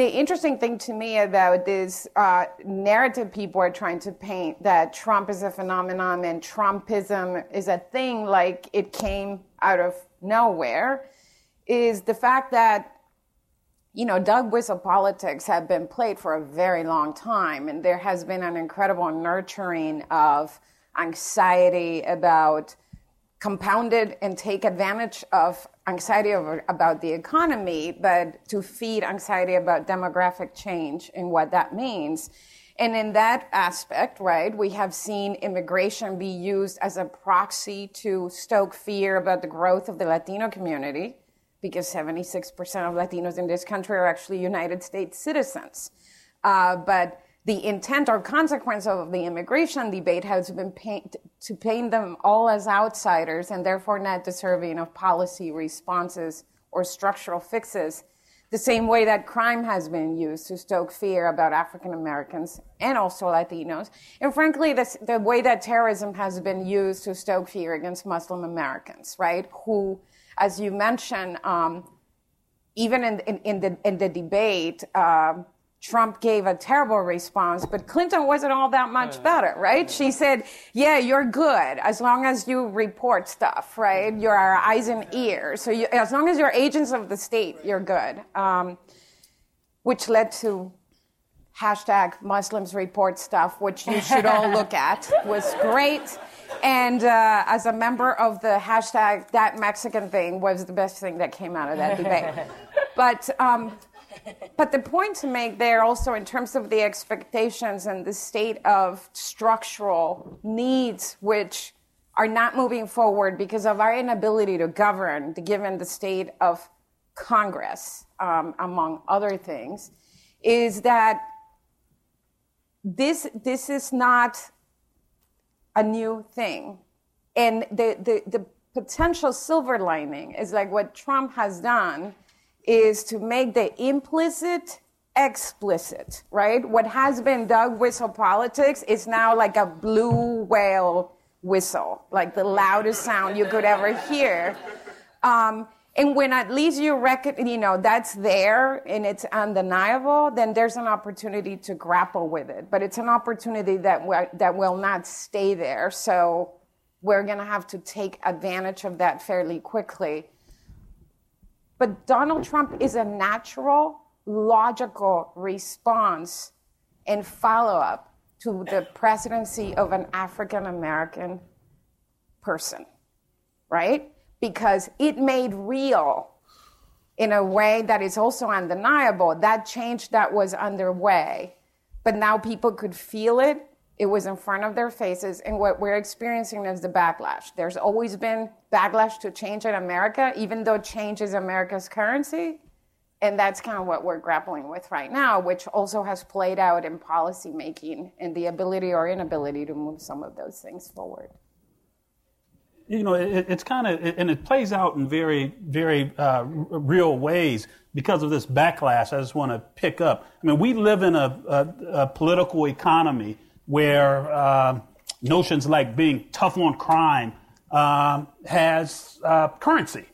S5: the interesting thing to me about this uh, narrative people are trying to paint that Trump is a phenomenon and Trumpism is a thing like it came out of nowhere is the fact that you know, dog whistle politics have been played for a very long time, and there has been an incredible nurturing of anxiety about compounded and take advantage of anxiety over, about the economy, but to feed anxiety about demographic change and what that means. And in that aspect, right, we have seen immigration be used as a proxy to stoke fear about the growth of the Latino community because 76% of Latinos in this country are actually United States citizens. Uh, but the intent or consequence of the immigration debate has been paint, to paint them all as outsiders and therefore not deserving of policy responses or structural fixes, the same way that crime has been used to stoke fear about African Americans and also Latinos. And frankly, this, the way that terrorism has been used to stoke fear against Muslim Americans, right? Who as you mentioned, um, even in, in, in, the, in the debate, uh, Trump gave a terrible response, but Clinton wasn't all that much better, right? She said, yeah, you're good as long as you report stuff, right? You're our eyes and ears. So you, as long as you're agents of the state, you're good. Um, which led to hashtag Muslims report stuff, which you should all [LAUGHS] look at, was great. And uh, as a member of the hashtag that Mexican thing was the best thing that came out of that debate. [LAUGHS] but um, but the point to make there also in terms of the expectations and the state of structural needs which are not moving forward because of our inability to govern given the state of congress um, among other things is that this this is not a new thing. And the, the, the potential silver lining is like what Trump has done is to make the implicit explicit, right? What has been dog whistle politics is now like a blue whale whistle, like the loudest sound you could ever hear. Um, and when at least you reckon, you know, that's there and it's undeniable, then there's an opportunity to grapple with it. But it's an opportunity that, that will not stay there. So we're going to have to take advantage of that fairly quickly. But Donald Trump is a natural, logical response and follow up to the presidency of an African American person, right? because it made real in a way that is also undeniable that change that was underway but now people could feel it it was in front of their faces and what we're experiencing is the backlash there's always been backlash to change in america even though change is america's currency and that's kind of what we're grappling with right now which also has played out in policy making and the ability or inability to move some of those things forward
S7: you know, it, it's kind of, and it plays out in very, very uh, real ways because of this backlash. I just want to pick up. I mean, we live in a, a, a political economy where uh, notions like being tough on crime um, has uh, currency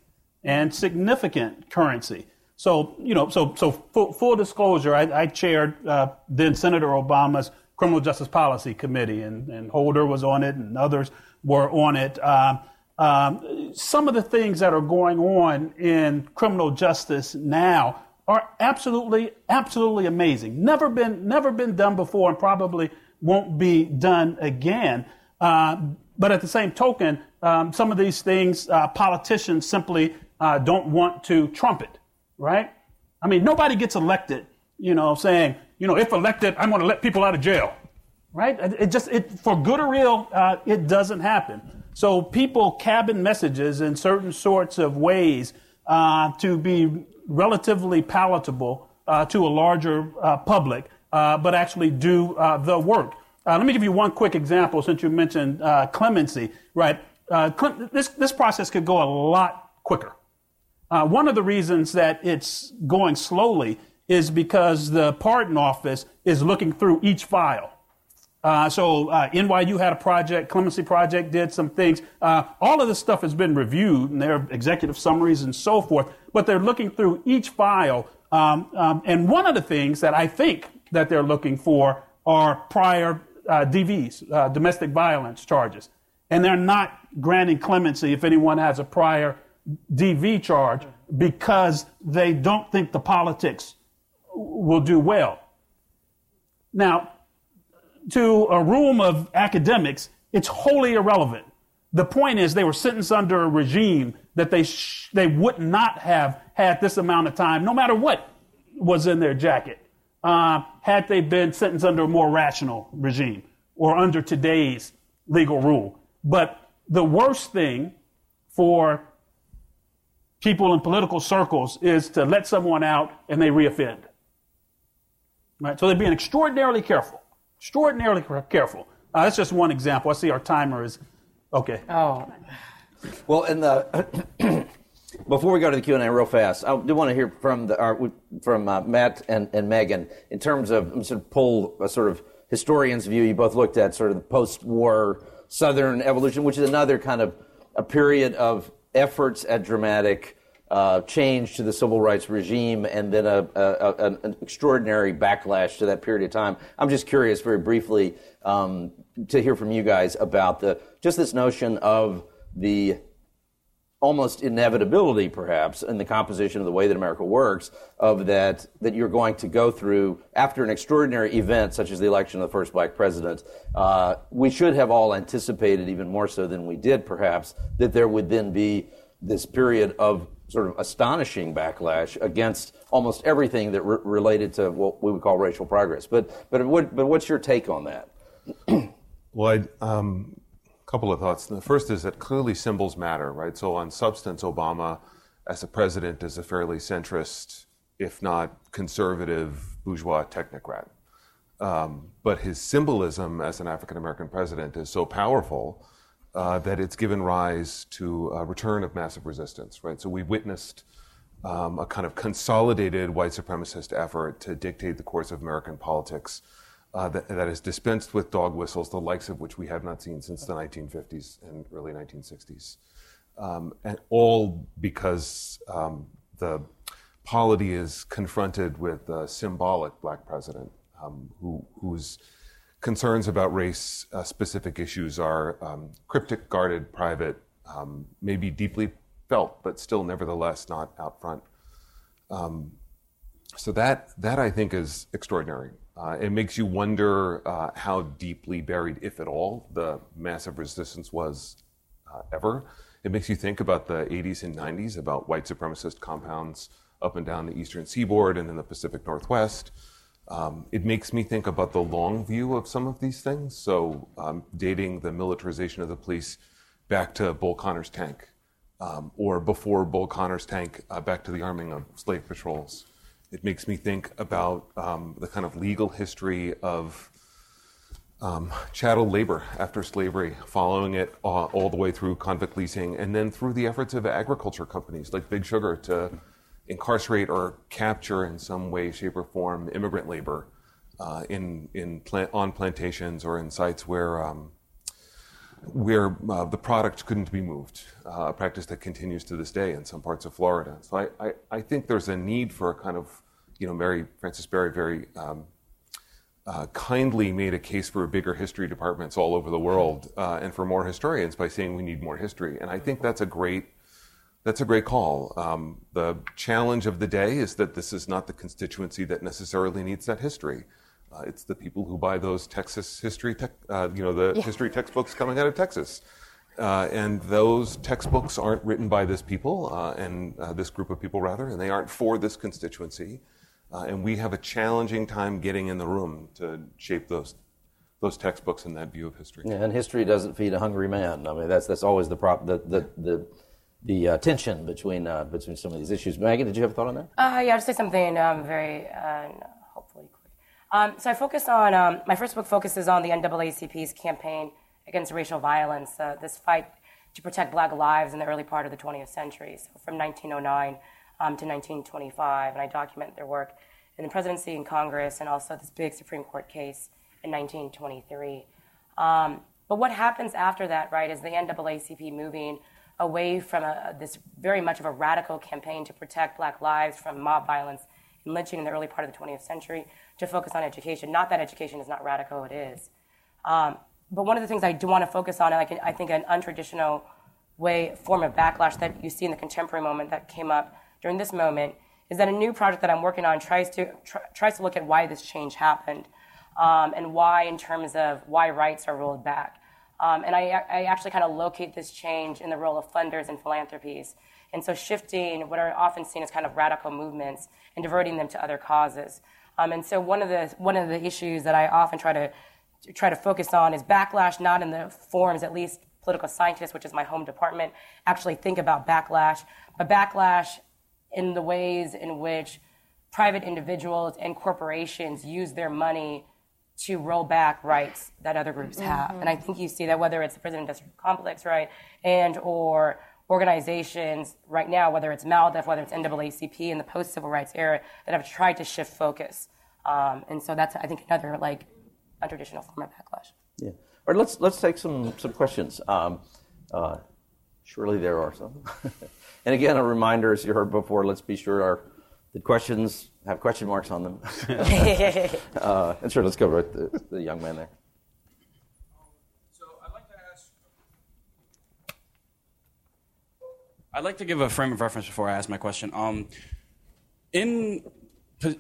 S7: and significant currency. So, you know, so, so full, full disclosure, I, I chaired uh, then Senator Obama's Criminal Justice Policy Committee, and, and Holder was on it, and others were on it. Um, um, some of the things that are going on in criminal justice now are absolutely, absolutely amazing. Never been, never been done before, and probably won't be done again. Uh, but at the same token, um, some of these things uh, politicians simply uh, don't want to trumpet, right? I mean, nobody gets elected, you know, saying, you know, if elected, I'm going to let people out of jail, right? It just, it, for good or real, uh, it doesn't happen. So people cabin messages in certain sorts of ways uh, to be relatively palatable uh, to a larger public, uh, but actually do uh, the work. let me give you one quick example since you mentioned clemency, right? this, this process could go a lot quicker. one of the reasons that it's going slowly is because the pardon office is looking through each file. Uh, so uh, NYU had a project, Clemency Project did some things. Uh, all of this stuff has been reviewed, and there are executive summaries and so forth. But they're looking through each file, um, um, and one of the things that I think that they're looking for are prior uh, DVs, uh, domestic violence charges, and they're not granting clemency if anyone has a prior DV charge because they don't think the politics will do well. Now, to a room of academics, it's wholly irrelevant. The point is, they were sentenced under a regime that they sh- they would not have had this amount of time, no matter what was in their jacket, uh, had they been sentenced under a more rational regime or under today's legal rule. But the worst thing for people in political circles is to let someone out and they reoffend. Right? So they're being extraordinarily careful. Extraordinarily careful. Uh, that's just one example. I see our timer is okay.
S8: Oh.
S3: Well, in the before we go to the Q and A, real fast, I do want to hear from the our, from uh, Matt and, and Megan in terms of I'm sort of pull a sort of historian's view. You both looked at sort of the post-war Southern evolution, which is another kind of a period of efforts at dramatic uh, change to the civil rights regime and then a, a, a, an extraordinary backlash to that period of time. I'm just curious, very briefly, um, to hear from you guys about the just this notion of the almost inevitability, perhaps, in the composition of the way that America works, of that that you're going to go through after an extraordinary event such as the election of the first black president. Uh, we should have all anticipated, even more so than we did, perhaps, that there would then be this period of sort of astonishing backlash against almost everything that re- related to what we would call racial progress. But but what, but what's your take on that?
S6: well, I, um, couple of thoughts. The first is that clearly symbols matter, right? So on substance, Obama, as a president, is a fairly centrist, if not conservative, bourgeois technocrat. Um, but his symbolism as an African American president is so powerful uh, that it's given rise to a return of massive resistance, right? So we witnessed um, a kind of consolidated white supremacist effort to dictate the course of American politics uh, that, that has dispensed with dog whistles, the likes of which we have not seen since the 1950s and early 1960s. Um, and all because um, the polity is confronted with a symbolic black president um, who, who's concerns about race uh, specific issues are um, cryptic, guarded, private, um, maybe deeply felt, but still nevertheless not out front. Um, so that that I think is extraordinary. Uh, it makes you wonder uh, how deeply buried, if at all, the massive resistance was uh, ever. It makes you think about the 80s and 90s, about white supremacist compounds up and down the eastern seaboard and in the Pacific Northwest. Um, it makes me think about the long view of some of these things. So, um, dating the militarization of the police back to Bull Connor's tank, um, or before Bull Connor's tank, uh, back to the arming of slave patrols. It makes me think about um, the kind of legal history of um, chattel labor after slavery, following it uh, all the way through convict leasing, and then through the efforts of agriculture companies like Big Sugar to incarcerate or capture in some way, shape, or form immigrant labor uh, in in plant, on plantations or in sites where um, where uh, the product couldn't be moved. Uh, a practice that continues to this day in some parts of Florida. So I, I, I think there's a need for a kind of you know Mary Frances Berry very um, uh, kindly made a case for bigger history departments all over the world uh, and for more historians by saying we need more history. And I think that's a great that's a great call. Um, the challenge of the day is that this is not the constituency that necessarily needs that history. Uh, it's the people who buy those Texas history, tech, uh, you know, the yeah. history textbooks coming out of Texas. Uh, and those textbooks aren't written by this people uh, and uh, this group of people rather, and they aren't for this constituency. Uh, and we have a challenging time getting in the room to shape those those textbooks and that view of history.
S3: Yeah, and history doesn't feed a hungry man. I mean, that's that's always the prop the the the, the uh, tension between uh, between some of these issues. Megan, did you have a thought on that?
S8: Uh, yeah, I'll just say something um, very hopefully quick. Um, so I focus on um, my first book focuses on the NAACP's campaign against racial violence, uh, this fight to protect black lives in the early part of the 20th century, so from 1909 um, to 1925. And I document their work in the presidency and Congress and also this big Supreme Court case in 1923. Um, but what happens after that, right, is the NAACP moving away from a, this very much of a radical campaign to protect black lives from mob violence and lynching in the early part of the 20th century to focus on education. Not that education is not radical, it is. Um, but one of the things I do want to focus on, like I think an untraditional way form of backlash that you see in the contemporary moment that came up during this moment, is that a new project that I'm working on tries to tr- tries to look at why this change happened, um, and why in terms of why rights are rolled back. Um, and I, I actually kind of locate this change in the role of funders and philanthropies. And so shifting what are often seen as kind of radical movements and diverting them to other causes. Um, and so one of the one of the issues that I often try to try to focus on is backlash, not in the forms, at least political scientists, which is my home department, actually think about backlash, but backlash in the ways in which private individuals and corporations use their money to roll back rights that other groups have. Mm-hmm. And I think you see that whether it's the prison industrial complex, right, and or organizations right now, whether it's MALDEF, whether it's NAACP in the post-civil rights era, that have tried to shift focus. Um, and so that's, I think, another like untraditional form of backlash.
S3: Yeah. All right, let's let's take some some questions. Um, uh, surely there are some. [LAUGHS] and again, a reminder, as you heard before, let's be sure our the questions have question marks on them. [LAUGHS] uh, and sure, let's go right the, the young man there.
S10: So I'd like to ask I'd like to give a frame of reference before I ask my question. Um, in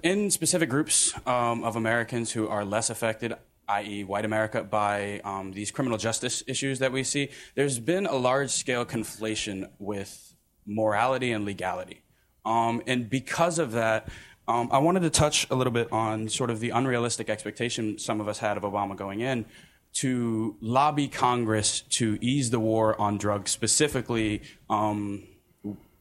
S10: in specific groups um, of Americans who are less affected, i.e., white America, by um, these criminal justice issues that we see, there's been a large scale conflation with morality and legality. Um, and because of that, um, I wanted to touch a little bit on sort of the unrealistic expectation some of us had of Obama going in to lobby Congress to ease the war on drugs, specifically um,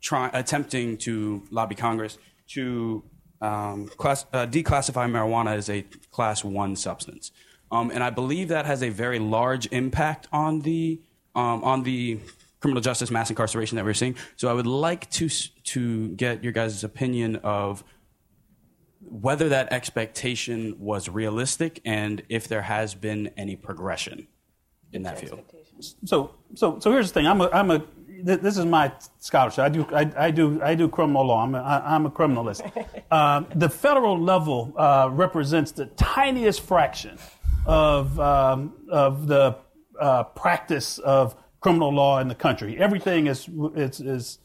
S10: try, attempting to lobby Congress to um, class, uh, declassify marijuana as a class one substance. Um, and I believe that has a very large impact on the, um, on the criminal justice mass incarceration that we're seeing. So I would like to, to get your guys' opinion of whether that expectation was realistic and if there has been any progression in that field.
S7: So, so, so here's the thing. I'm a, I'm a this is my scholarship. I do, I, I do, I do criminal law. I'm a, I'm a criminalist. [LAUGHS] Uh, the federal level uh, represents the tiniest fraction of um, of the uh, practice of criminal law in the country. Everything is is, is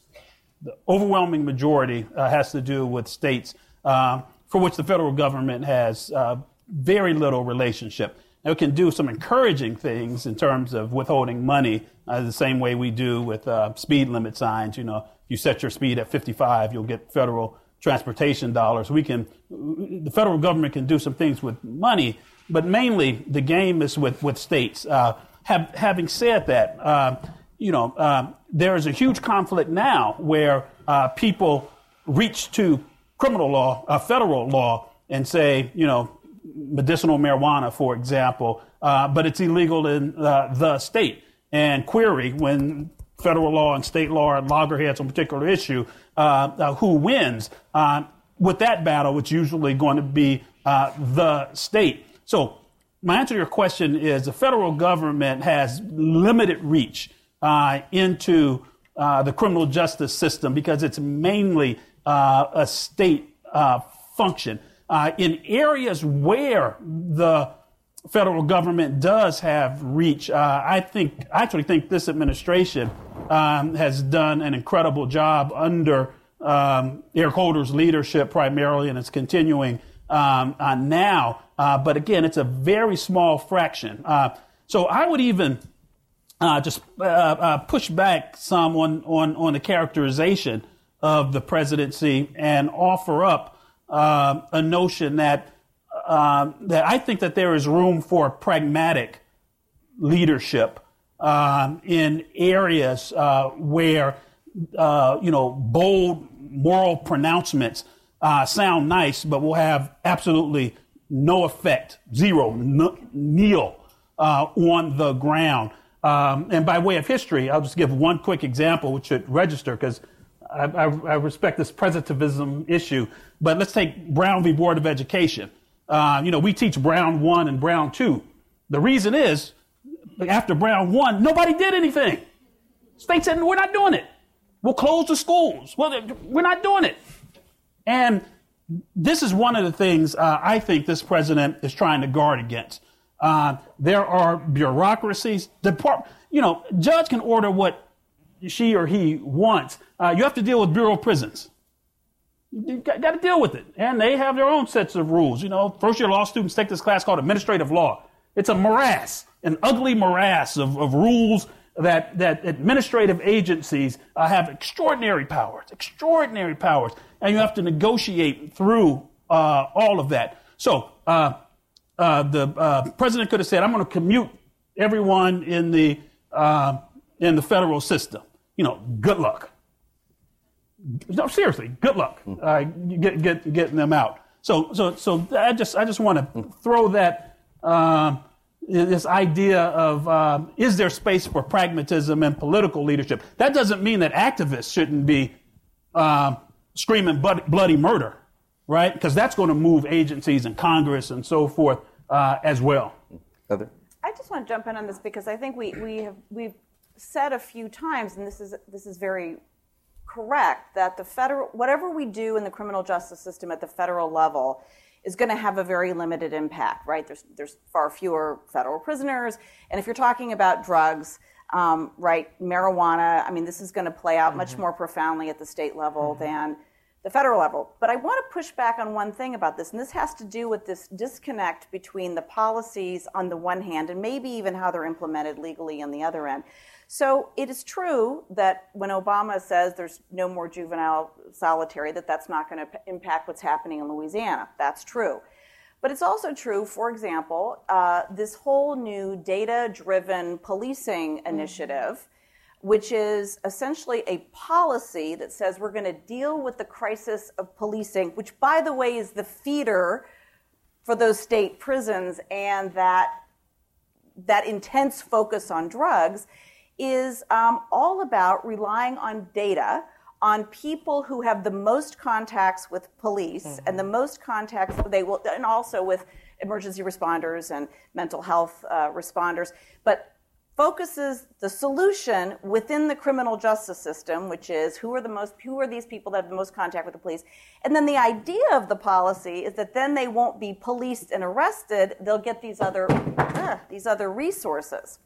S7: the overwhelming majority uh, has to do with states uh, for which the federal government has uh, very little relationship. Now, It can do some encouraging things in terms of withholding money, uh, the same way we do with uh, speed limit signs. You know, if you set your speed at 55, you'll get federal transportation dollars. We can, the federal government can do some things with money, but mainly the game is with with states. Uh, have, having said that, uh, you know, uh, there is a huge conflict now where uh, people reach to criminal law, federal law, and say, you know, medicinal marijuana, for example, uh, but it's illegal in uh, the state. And query when federal law and state law are loggerheads on a particular issue, uh, uh who wins? Uh, with that battle, it's usually going to be uh, the state. So, my answer to your question is the federal government has limited reach into the criminal justice system because it's mainly a state function. Uh, in areas where the federal government does have reach, uh, I think, I actually think this administration um, has done an incredible job under um, Eric Holder's leadership primarily, and it's continuing um, uh, now. Uh, but again, it's a very small fraction. Uh, so I would even uh, just uh, push back some on, on, on the characterization of the presidency and offer up a notion that that I think that there is room for pragmatic leadership in areas where you know bold moral pronouncements uh, sound nice, but will have absolutely no effect, zero, nil uh, on the ground. Um, and by way of history, I'll just give one quick example, which should register because I, I, I, respect this presentivism issue. But let's take Brown v. Board of Education. Uh, you know, we teach Brown 1 and Brown 2. The reason is, after Brown 1, nobody did anything. State said, we're not doing it. We'll close the schools. Well, we're not doing it. And this is one of the things uh, I think this president is trying to guard against. Uh, there are bureaucracies. Depart- you know, judge can order what she or he wants. Uh, you have to deal with Bureau of Prisons. You got, got, to deal with it. And they have their own sets of rules. You know, first year law students take this class called administrative law. It's a morass, an ugly morass of, of rules that, that administrative agencies uh, have extraordinary powers, extraordinary powers. And you have to negotiate through uh, all of that. So, uh, uh, the uh, president could have said, "I'm going to commute everyone in the uh, in the federal system." You know, good luck. No, seriously, good luck. Uh, get, get, getting them out. So, so, so I just I just want to throw that um, this idea of is there space for pragmatism and political leadership? That doesn't mean that activists shouldn't be um, screaming bloody murder, right? Because that's going to move agencies and Congress and so forth uh, as well.
S3: Heather?
S9: I just want to jump in on this because I think we, we have we've said a few times, and this is this is very correct, that the federal whatever we do in the criminal justice system at the federal level is going to have a very limited impact, right? There's there's far fewer federal prisoners, and if you're talking about drugs, um, right, marijuana, I mean, this is going to play out mm-hmm. much more profoundly at the state level mm-hmm. than the federal level. But I want to push back on one thing about this, and this has to do with this disconnect between the policies on the one hand and maybe even how they're implemented legally on the other end. So it is true that when Obama says there's no more juvenile solitary, that that's not going to impact what's happening in Louisiana. That's true. But it's also true, for example, uh, this whole new data driven policing mm-hmm. initiative which is essentially a policy that says we're going to deal with the crisis of policing, which, by the way, is the feeder for those state prisons and that that intense focus on drugs is um, all about relying on data on people who have the most contacts with police mm-hmm. and the most contacts they will and also with emergency responders and mental health uh, responders but focuses the solution within the criminal justice system, which is who are the most who are these people that have the most contact with the police. And then the idea of the policy is that then they won't be policed and arrested, they'll get these other uh, these other resources.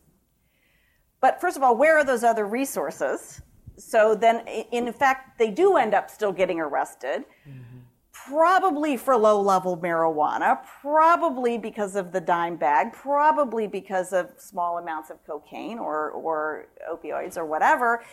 S9: But first of all, where are those other resources? So then in fact they do end up still getting arrested. Mm-hmm probably for low level marijuana, probably because of the dime bag, probably because of small amounts of cocaine or, or opioids or whatever.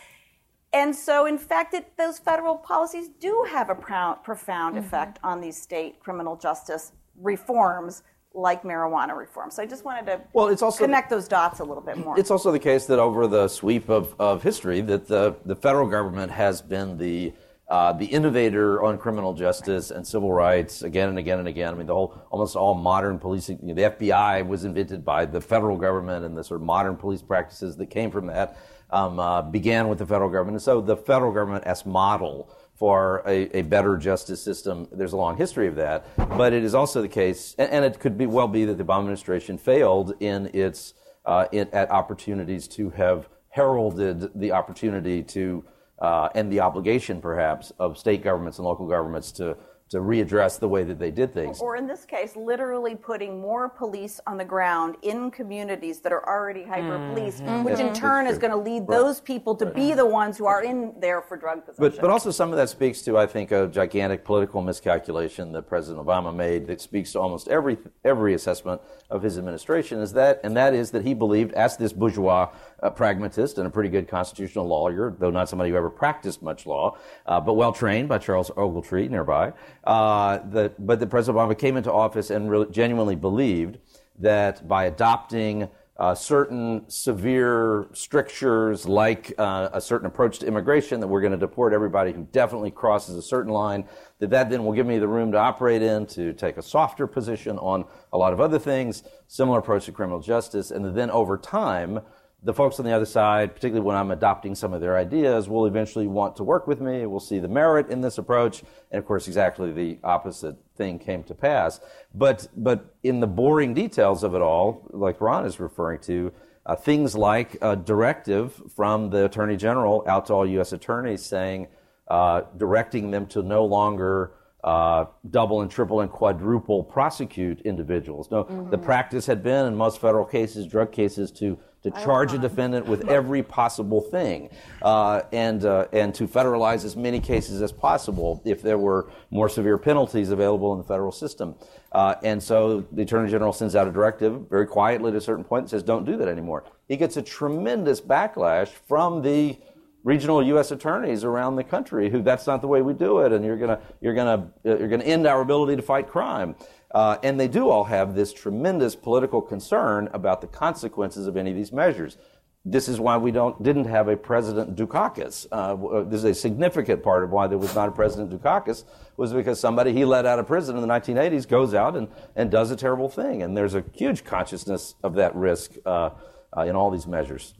S9: And so, in fact, it, those federal policies do have a profound mm-hmm. effect on these state criminal justice reforms like marijuana reform. So I just wanted to well, it's also, connect those dots a little bit more.
S3: It's also the case that over the sweep of, of history that the, the federal government has been the uh, the innovator on criminal justice and civil rights again and again and again. I mean, the whole, almost all modern policing, you know, the FBI was invented by the federal government and the sort of modern police practices that came from that um, uh, began with the federal government. And so the federal government as model for a, a, better justice system, there's a long history of that. But it is also the case, and, and it could be well be that the Obama administration failed in its, uh, in, at opportunities to have heralded the opportunity to uh, and the obligation, perhaps, of state governments and local governments to to readdress the way that they did things.
S9: Or in this case, literally putting more police on the ground in communities that are already hyper policed,
S3: Mhm.
S9: which in turn is going to lead
S3: Right.
S9: those people to be the ones who are in there for drug possession.
S3: But, but also some of that speaks to, I think, a gigantic political miscalculation that President Obama made that speaks to almost every every assessment of his administration is that, and that is that he believed, as this bourgeois uh, pragmatist and a pretty good constitutional lawyer, though not somebody who ever practiced much law, uh, but well trained by Charles Ogletree nearby, uh, that, but that President Obama came into office and really genuinely believed that by adopting uh, certain severe strictures, like uh, a certain approach to immigration, that we're going to deport everybody who definitely crosses a certain line, that that then will give me the room to operate in, to take a softer position on a lot of other things, similar approach to criminal justice, and then over time, the folks on the other side, particularly when I'm adopting some of their ideas, will eventually want to work with me. Will see the merit in this approach, and of course, exactly the opposite thing came to pass. But but in the boring details of it all, like Ron is referring to, uh, things like a directive from the Attorney General out to all U.S. attorneys saying, uh, directing them to no longer uh, double and triple and quadruple prosecute individuals. No, the practice had been in most federal cases, drug cases, to to charge a defendant with every possible thing, uh, and uh, and to federalize as many cases as possible if there were more severe penalties available in the federal system. Uh, and so the attorney general sends out a directive very quietly at a certain point and says, "Don't do that anymore." He gets a tremendous backlash from the regional U.S. attorneys around the country who that's not the way we do it, and you're gonna you're gonna uh, you're gonna end our ability to fight crime. Uh, and they do all have this tremendous political concern about the consequences of any of these measures. This is why we don't didn't have a President Dukakis. Uh, this is a significant part of why there was not a President Dukakis was because somebody he let out of prison in the 1980s goes out and, and does a terrible thing, and there's a huge consciousness of that risk uh, uh, in all these measures.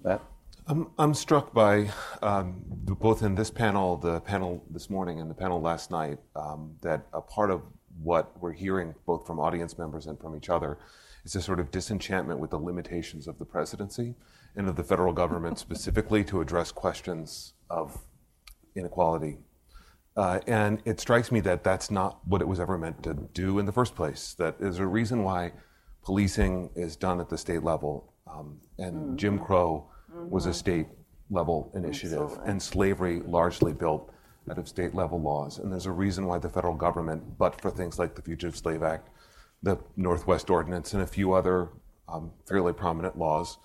S6: I'm, I'm struck by um, both in this panel, the panel this morning, and the panel last night, um, that a part of what we're hearing, both from audience members and from each other, is a sort of disenchantment with the limitations of the presidency and of the federal government [LAUGHS] specifically to address questions of inequality. Uh, and it strikes me that that's not what it was ever meant to do in the first place. That there's a reason why policing is done at the state level, um, and Jim Crow was a state level initiative, and slavery largely built out of state level laws. And there's a reason why the federal government, but for things like the Fugitive Slave Act, the Northwest Ordinance, and a few other um, fairly prominent laws,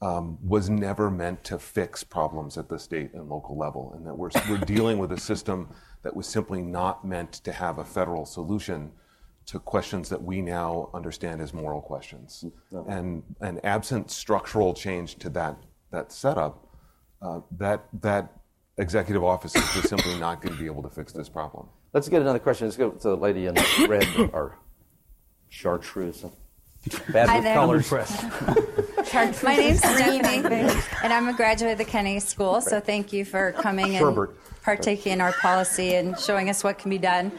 S6: um, was never meant to fix problems at the state and local level. And that we're, we're dealing with a system that was simply not meant to have a federal solution to questions that we now understand as moral questions. And, and absent structural change to that, that setup, uh, that, that executive office is just simply not going to be able to fix this problem.
S3: Let's get another question. Let's go to the lady in red or chartreuse. Bad
S11: Hi
S3: with
S11: there.
S3: colors.
S11: My name's Stephanie, and I'm a graduate of the Kennedy School. So thank you for coming and
S3: Sherbert.
S11: partaking in our policy and showing us what can be done.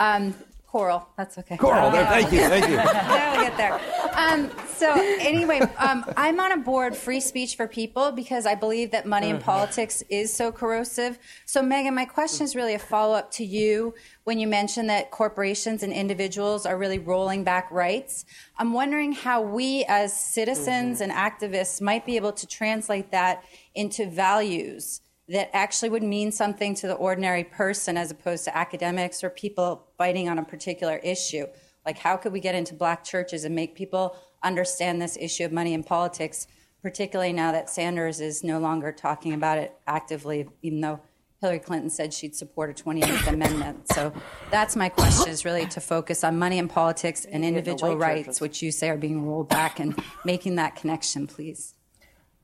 S11: Um, Coral, that's okay.
S3: Coral, there, thank you, thank you. [LAUGHS]
S11: now we'll get there. Um, so anyway, um, I'm on a board, Free Speech for People, because I believe that money in politics is so corrosive. So Megan, my question is really a follow up to you when you mentioned that corporations and individuals are really rolling back rights. I'm wondering how we as citizens and activists might be able to translate that into values that actually would mean something to the ordinary person as opposed to academics or people fighting on a particular issue. Like, how could we get into black churches and make people understand this issue of money in politics, particularly now that Sanders is no longer talking about it actively, even though Hillary Clinton said she'd support a 28th Amendment. So that's my question is really to focus on money in politics and individual
S9: white
S11: rights,
S9: churches.
S11: which you say are being rolled back, and making that connection, please.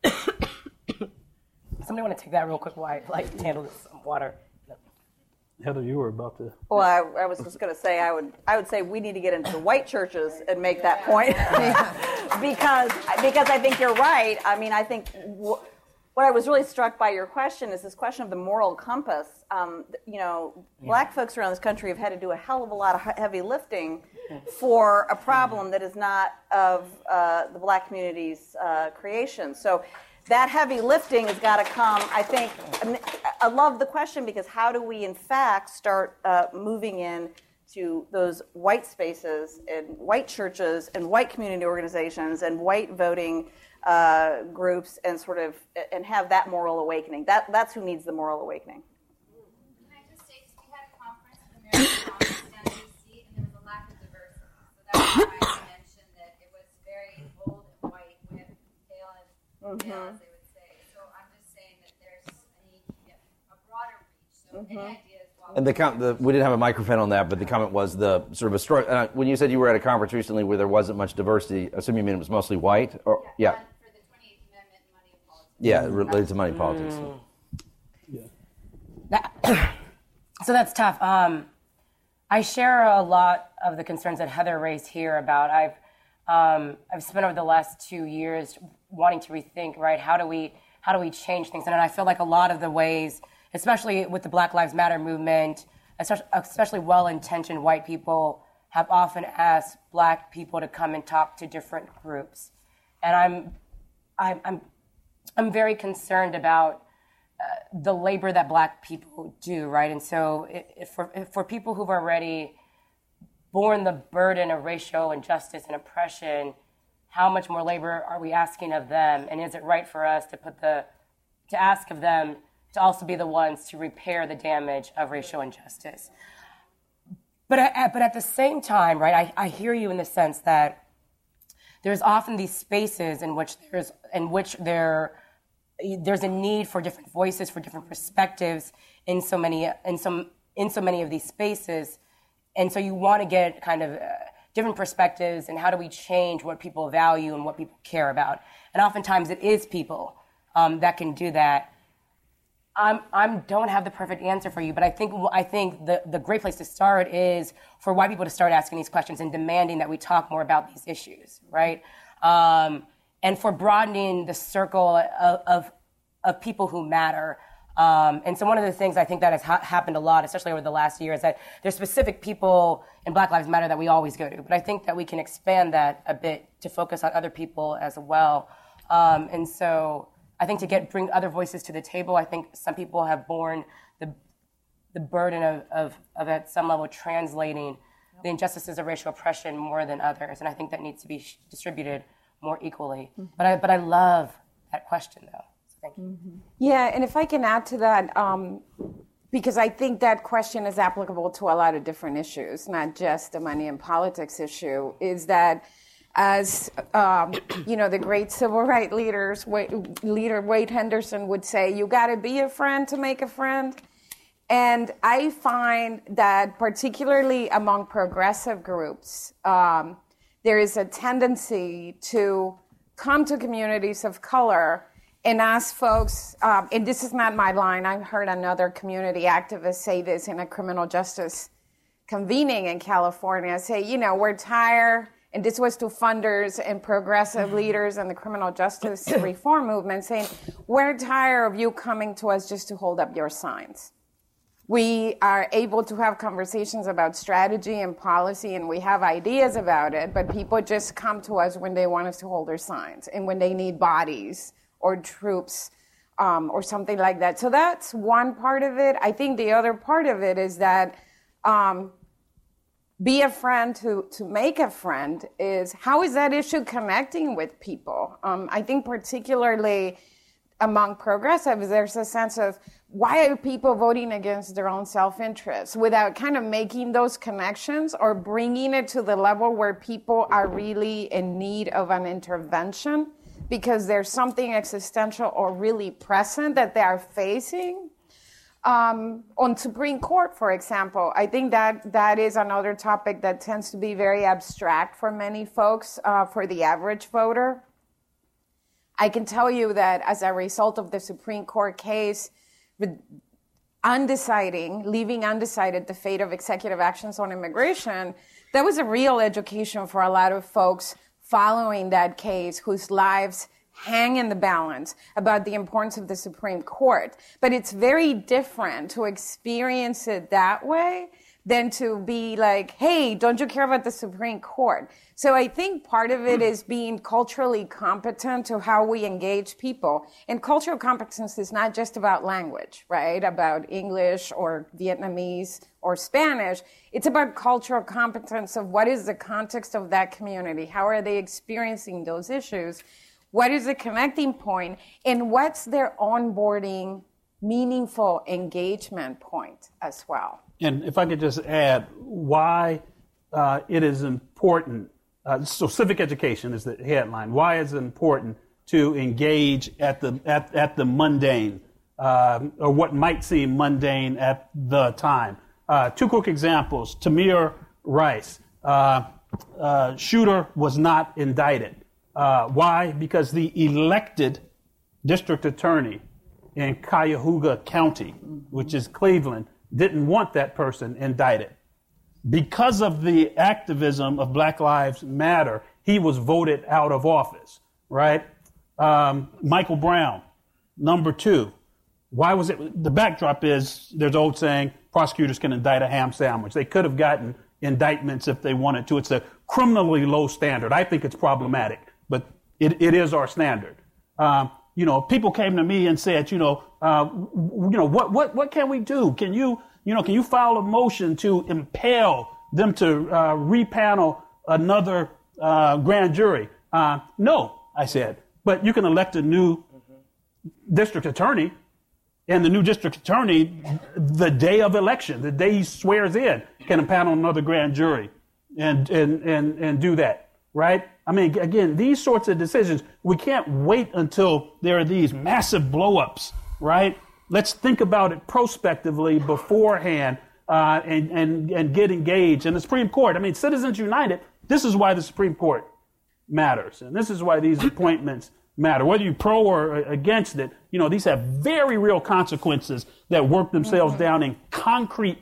S11: [COUGHS]
S8: Somebody want to take that real quick while I like handle this water.
S7: Heather, you were about to.
S9: Well, I, I was just going to say I would I would say we need to get into the white churches and make that point [LAUGHS] because because I think you're right. I mean, I think wh- what I was really struck by your question is this question of the moral compass. Um, you know, black folks around this country have had to do a hell of a lot of heavy lifting for a problem that is not of uh, the black community's uh, creation. So that heavy lifting has got to come. I think I love the question because how do we, in fact, start uh, moving in to those white spaces and white churches and white community organizations and white voting uh, groups and sort of and have that moral awakening. That that's who needs the moral awakening.
S11: Can I just say, we had a conference, American Congress down in DC, and there was a lack of diversity. So that's why I mentioned that it was very old and white with pale and
S9: Mm-hmm.
S11: pale, as they would say. So I'm just saying that there's a need to get a broader reach. So
S9: Mm-hmm.
S11: ideas?
S3: And the, com- the we didn't have a microphone on that, but the comment was the sort of a story. Uh, when you said you were at a conference recently where there wasn't much diversity, I assume you mean it was mostly white, or yeah,
S11: for the 28th Amendment, money and politics.
S3: yeah, it related to money politics. [COUGHS]
S8: So that's tough. Um, I share a lot of the concerns that Heather raised here about. I've um, I've spent over the last two years wanting to rethink. Right, how do we how do we change things? And I feel like a lot of the ways, especially with the Black Lives Matter movement, especially, well-intentioned white people have often asked Black people to come and talk to different groups, and I'm I'm I'm, I'm very concerned about the labor that black people do, right? And so, if, if for, for people who've already borne the burden of racial injustice and oppression, how much more labor are we asking of them? And is it right for us to put the to ask of them to also be the ones to repair the damage of racial injustice? But I, but at the same time, right? I, I hear you in the sense that there's often these spaces in which there's in which there there's a need for different voices for different perspectives in so many in some in so many of these spaces and so you want to get kind of uh, different perspectives and how do we change what people value and what people care about and oftentimes it is people um, that can do that I'm, I'm don't have the perfect answer for you, but I think I think the, the great place to start is for white people to start asking these questions and demanding that we talk more about these issues, right? Um, and for broadening the circle of, of, of people who matter. Um, and so one of the things I think that has ha- happened a lot, especially over the last year, is that there's specific people in Black Lives Matter that we always go to. But I think that we can expand that a bit to focus on other people as well. Um, and so I think to get bring other voices to the table, I think some people have borne the the burden of, of, of at some level translating the injustices of racial oppression more than others, and I think that needs to be sh- distributed more equally. But I but I love that question though. You.
S5: Yeah, and if I can add to that, um, because I think that question is applicable to a lot of different issues, not just the money and politics issue, is that as um, you know, the great civil rights leaders, Wade, leader Wade Henderson would say, you got to be a friend to make a friend. And I find that particularly among progressive groups, um, there is a tendency to come to communities of color and ask folks, um, and this is not my line, I've heard another community activist say this in a criminal justice convening in California, say, you know, we're tired, and this was to funders and progressive leaders in the criminal justice [CLEARS THROAT] reform movement, saying, we're tired of you coming to us just to hold up your signs. We are able to have conversations about strategy and policy and we have ideas about it, but people just come to us when they want us to hold their signs and when they need bodies or troops um, or something like that. So that's one part of it. I think the other part of it is that um, be a friend to, to make a friend is how is that issue connecting with people? Um, I think particularly among progressives, there's a sense of why are people voting against their own self interest without kind of making those connections or bringing it to the level where people are really in need of an intervention because there's something existential or really present that they are facing. Um, on Supreme Court, for example, I think that that is another topic that tends to be very abstract for many folks, uh, for the average voter. I can tell you that as a result of the Supreme Court case, undeciding, leaving undecided the fate of executive actions on immigration, that was a real education for a lot of folks following that case whose lives hang in the balance about the importance of the Supreme Court. But it's very different to experience it that way than to be like, hey, don't you care about the Supreme Court? So I think part of it is being culturally competent to how we engage people. And cultural competence is not just about language, right? About English or Vietnamese or Spanish. It's about cultural competence of what is the context of that community? How are they experiencing those issues? What is the connecting point? And what's their onboarding meaningful engagement point as well?
S7: And if I could just add why uh, it is important. Uh, so civic education is the headline. Why is it important to engage at the at, at the mundane uh, or what might seem mundane at the time? Uh, two quick examples. Tamir Rice, uh, uh, shooter, was not indicted. why? Because the elected district attorney in Cuyahoga County, which is Cleveland, didn't want that person indicted. Because of the activism of Black Lives Matter, he was voted out of office, right? Um, Michael Brown, number two. Why was it? The backdrop is there's old saying prosecutors can indict a ham sandwich. They could have gotten indictments if they wanted to. It's a criminally low standard. I think it's problematic, but it, it is our standard. Um, you know, people came to me and said, you know, uh, you know, what, what, what can we do? Can you, you know, can you file a motion to impel them to uh, repanel another uh, grand jury? Uh, no, I said, but you can elect a new district attorney, and the new district attorney, the day of election, the day he swears in, can impanel another grand jury, and and and and do that, right? I mean, again, these sorts of decisions, we can't wait until there are these massive blowups, right? Let's think about it prospectively beforehand uh, and, and, and get engaged. And the Supreme Court, I mean, Citizens United, this is why the Supreme Court matters. And this is why these appointments matter. Whether you're pro or against it, you know, these have very real consequences that work themselves mm-hmm. down in concrete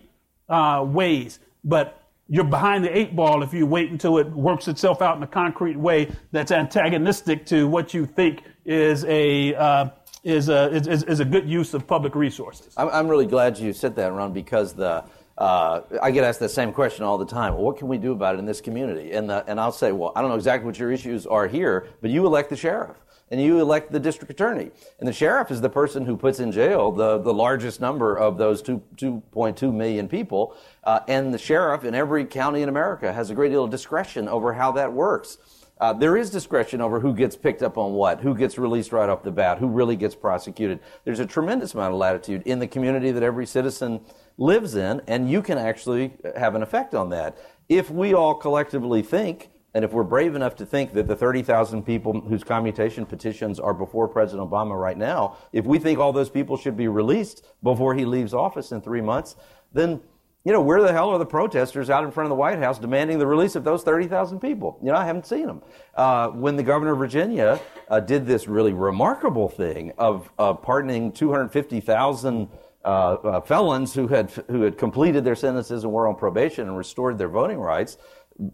S7: uh, ways. But you're behind the eight ball if you wait until it works itself out in a concrete way that's antagonistic to what you think is a uh, is a is, is, a good use of public resources.
S3: I'm, I'm really glad you said that, Ron, because the uh, I get asked the same question all the time. Well, what can we do about it in this community? And the, and I'll say, well, I don't know exactly what your issues are here, but you elect the sheriff and you elect the district attorney. And the sheriff is the person who puts in jail the, the largest number of those 2, 2.2 million people. Uh, and the sheriff in every county in America has a great deal of discretion over how that works. Uh, there is discretion over who gets picked up on what, who gets released right off the bat, who really gets prosecuted. There's a tremendous amount of latitude in the community that every citizen lives in, and you can actually have an effect on that. If we all collectively think and if we're brave enough to think that the 30,000 people whose commutation petitions are before President Obama right now, if we think all those people should be released before he leaves office in three months, then, you know, where the hell are the protesters out in front of the White House demanding the release of those 30,000 people? You know, I haven't seen them. Uh, when the governor of Virginia uh, did this really remarkable thing of uh, pardoning 250,000 uh, uh, felons who had who had completed their sentences and were on probation and restored their voting rights,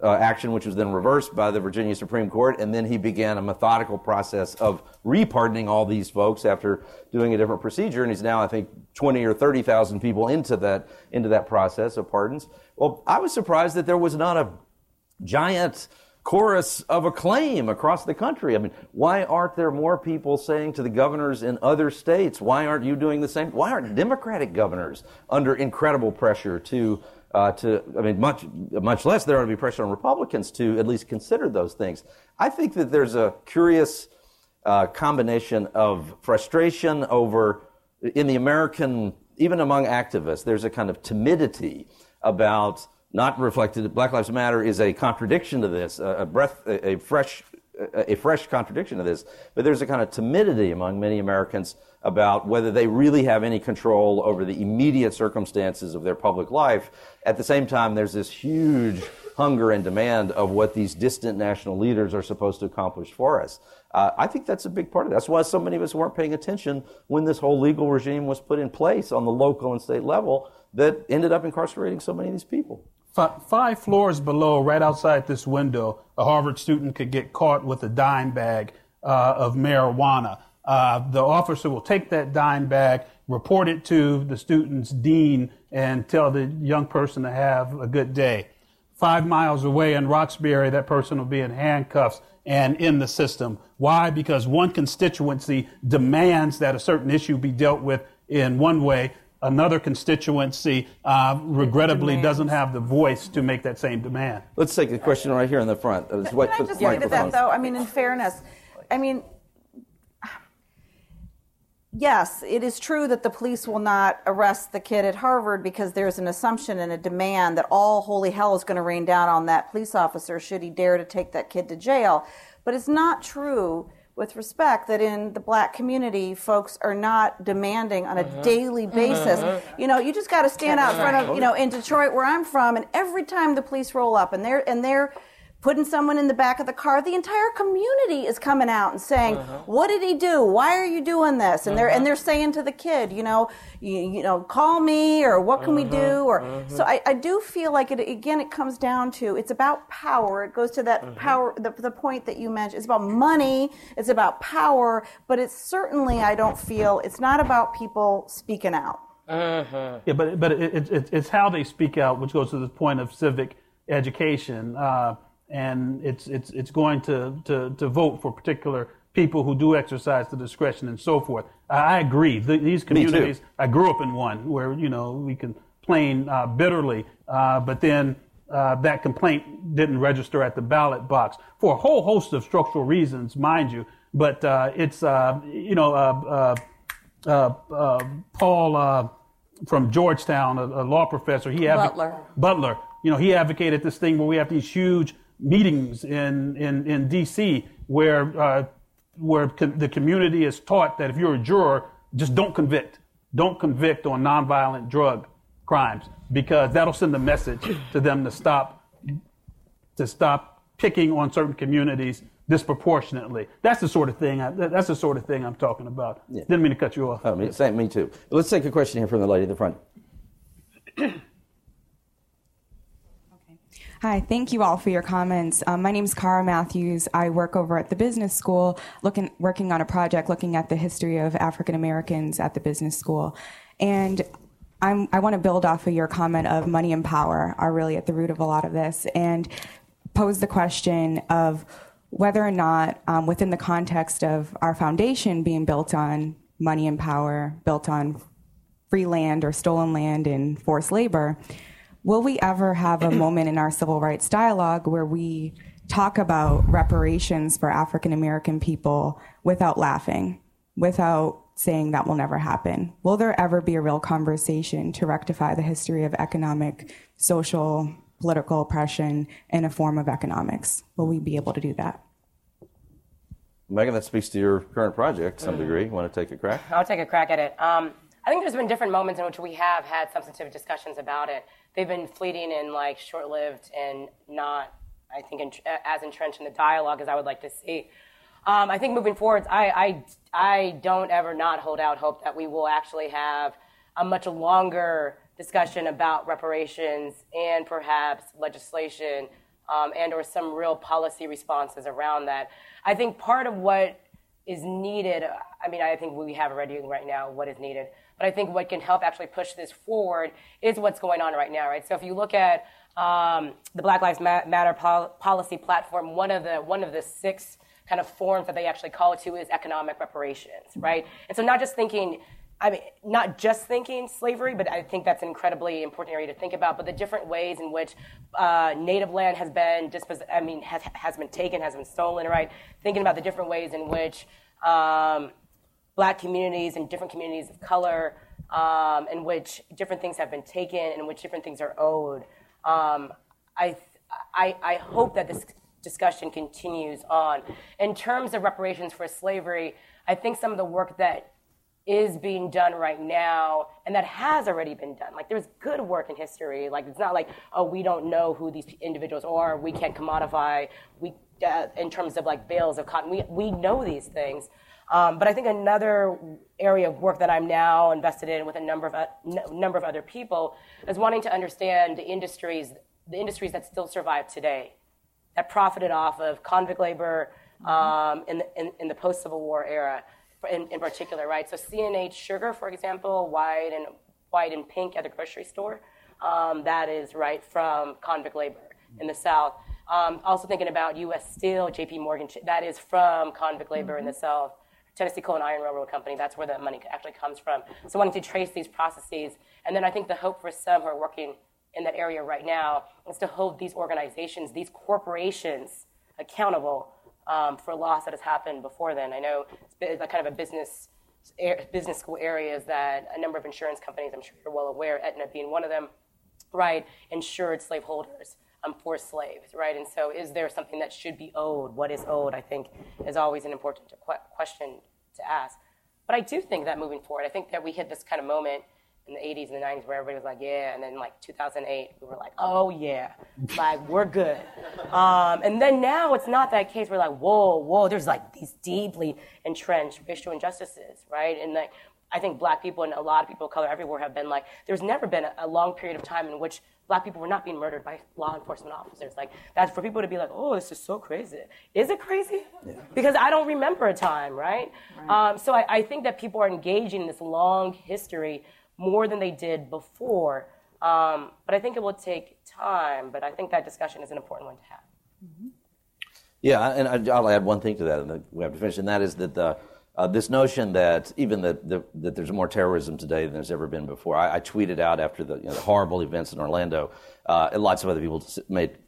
S3: uh, action, which was then reversed by the Virginia Supreme Court, and then he began a methodical process of repardoning all these folks after doing a different procedure, and he's now, I think, 20 or 30,000 people into that into that process of pardons. Well, I was surprised that there was not a giant chorus of acclaim across the country. I mean, why aren't there more people saying to the governors in other states, why aren't you doing the same? Why aren't Democratic governors under incredible pressure to uh, to, I mean, much, much less there ought to be pressure on Republicans to at least consider those things. I think that there's a curious uh, combination of frustration over, in the American, even among activists, there's a kind of timidity about not reflected. Black Lives Matter is a contradiction to this, a, breath, a fresh, a, fresh contradiction to this. But there's a kind of timidity among many Americans about whether they really have any control over the immediate circumstances of their public life. At the same time, there's this huge hunger and demand of what these distant national leaders are supposed to accomplish for us. Uh, I think that's a big part of it. That's why so many of us weren't paying attention when this whole legal regime was put in place on the local and state level that ended up incarcerating so many of these people.
S7: Five floors below, right outside this window, a Harvard student could get caught with a dime bag uh, of marijuana. Uh, the officer will take that dime bag, report it to the student's dean, and tell the young person to have a good day. Five miles away in Roxbury, that person will be in handcuffs and in the system. Why? Because one constituency demands that a certain issue be dealt with in one way. Another constituency, uh, regrettably,
S9: Demands.
S7: doesn't have the voice to make that same demand.
S3: Let's take the question right here in the front.
S9: Can
S3: what-
S9: I just
S3: the
S9: say to that, though? I mean, in fairness, I mean, yes, it is true that the police will not arrest the kid at Harvard because there's an assumption and a demand that all holy hell is going to rain down on that police officer should he dare to take that kid to jail. But it's not true. With respect, that in the black community, folks are not demanding on a
S3: Mm-hmm.
S9: daily basis.
S8: Mhm.
S9: You know, you just got to stand out in front of, you know, in Detroit where I'm from, and every time the police roll up and they're and they're putting someone in the back of the car, the entire community is coming out and saying,
S8: Uh-huh.
S9: "What did he do? Why are you doing this?" And they're and they're saying to the kid, you know, you, you know, call me or what can we
S8: Uh-huh.
S9: do? Or so I, I do feel like it again. It comes down to it's about power. It goes to that
S8: Uh-huh.
S9: power. The, the point that you mentioned. It's about money. It's about power. But it's certainly I don't feel it's not about people speaking out.
S7: Yeah, but but it, it, it, it's how they speak out, which goes to the point of civic education, uh, and it's it's it's going to, to to vote for particular people who do exercise the discretion and so forth. I, I agree. Th these
S3: too.
S7: communities, I grew up in one where you know we complain uh, bitterly, uh, but then. Uh, that complaint didn't register at the ballot box for a whole host of structural reasons, mind you. But uh, it's uh, you know uh, uh, uh, uh, Paul uh, from Georgetown, a, a law professor. He advo-
S9: Butler.
S7: Butler. You know, he advocated this thing where we have these huge meetings in in, in D.C. where uh, where co- the community is taught that if you're a juror, just don't convict, don't convict on nonviolent drug crimes because that'll send a message to them to stop to stop picking on certain communities disproportionately. That's the sort of thing. I, that's the sort of thing I'm talking about. Didn't mean to cut you off.
S3: Oh, me, same, me too. Let's take a question here from the lady in the front.
S12: Hi, thank you all for your comments. Um, my name is Cara Matthews. I work over at the business school, looking, working on a project looking at the history of African Americans at the business school. And I'm, I want to build off of your comment of money and power are really at the root of a lot of this and pose the question of whether or not, um, within the context of our foundation being built on money and power, built on free land or stolen land and forced labor, will we ever have a [CLEARS THROAT] moment in our civil rights dialogue where we talk about reparations for African American people without laughing, without saying that will never happen? Will there ever be a real conversation to rectify the history of economic, social, political oppression in a form of economics? Will we be able to do that?
S3: Megan, that speaks to your current project to some degree. You want to take a crack?
S8: I'll take a crack at it. Um, I think there's been different moments in which we have had substantive discussions about it. They've been fleeting and like short-lived and not, I think, en- as entrenched in the dialogue as I would like to see. Um, I think moving forwards, I, I, I don't ever not hold out hope that we will actually have a much longer discussion about reparations and perhaps legislation um, and or some real policy responses around that. I think part of what is needed, I mean, I think we have already right now what is needed, but I think what can help actually push this forward is what's going on right now, right? So if you look at um, the Black Lives Matter pol- policy platform, one of the one of the six kind of forms that they actually call it to is economic reparations, right? And so not just thinking I mean, not just thinking slavery, but I think that's an incredibly important area to think about. But the different ways in which uh, native land has been dispos- I mean, has, has been taken, has been stolen, right? Thinking about the different ways in which um, black communities and different communities of color, um, in which different things have been taken, and in which different things are owed. Um, I, I, I hope that this discussion continues on. In terms of reparations for slavery, I think some of the work that is being done right now and that has already been done. Like there's good work in history. Like it's not like oh we don't know who these individuals are. We can't commodify. We uh, in terms of like bales of cotton. We we know these things. Um, but I think another area of work that I'm now invested in with a number of uh, n- number of other people is wanting to understand the industries the industries that still survive today that profited off of convict labor um, in, the, in, in the post Civil War era in, in particular, right? So C&H sugar, for example, white and white and pink at the grocery store, um, that is right from convict labor in the South. Um, also thinking about U.S. Steel, J.P. Morgan, that is from convict labor mm-hmm. in the mm-hmm. South. Tennessee Coal and Iron Railroad Company, that's where the money actually comes from. So wanting to trace these processes. And then I think the hope for some who are working in that area right now is to hold these organizations, these corporations accountable um, for loss that has happened before then. I know it's kind of a business business school areas that a number of insurance companies, I'm sure you're well aware, Aetna being one of them, right, insured slaveholders, um, for slaves, right? And so is there something that should be owed? What is owed, I think, is always an important question to ask. But I do think that moving forward, I think that we hit this kind of moment – in the 80s and the 90s where everybody was like, yeah. And then like 2008, we were like, oh yeah, [LAUGHS] like we're good. Um, and then now it's not that case. We're like, whoa, whoa, there's like these deeply entrenched racial injustices, right? And like, I think black people and a lot of people of color everywhere have been like, there's never been a, a long period of time in which black people were not being murdered by law enforcement officers. Like, that's for people to be like, oh, this is so crazy. Is it crazy? Yeah. Because I don't remember a time, right? right. Um, so I, I think that people are engaging in this long history more than they did before. Um, but I think it will take time. But I think that discussion is an important one to have. Mm-hmm.
S3: Yeah, and I'll add one thing to that, and we have to finish, and that is that the, uh, this notion that even that, the, that there's more terrorism today than there's ever been before. I, I tweeted out after the, you know, the, horrible events in Orlando, uh, and lots of other people made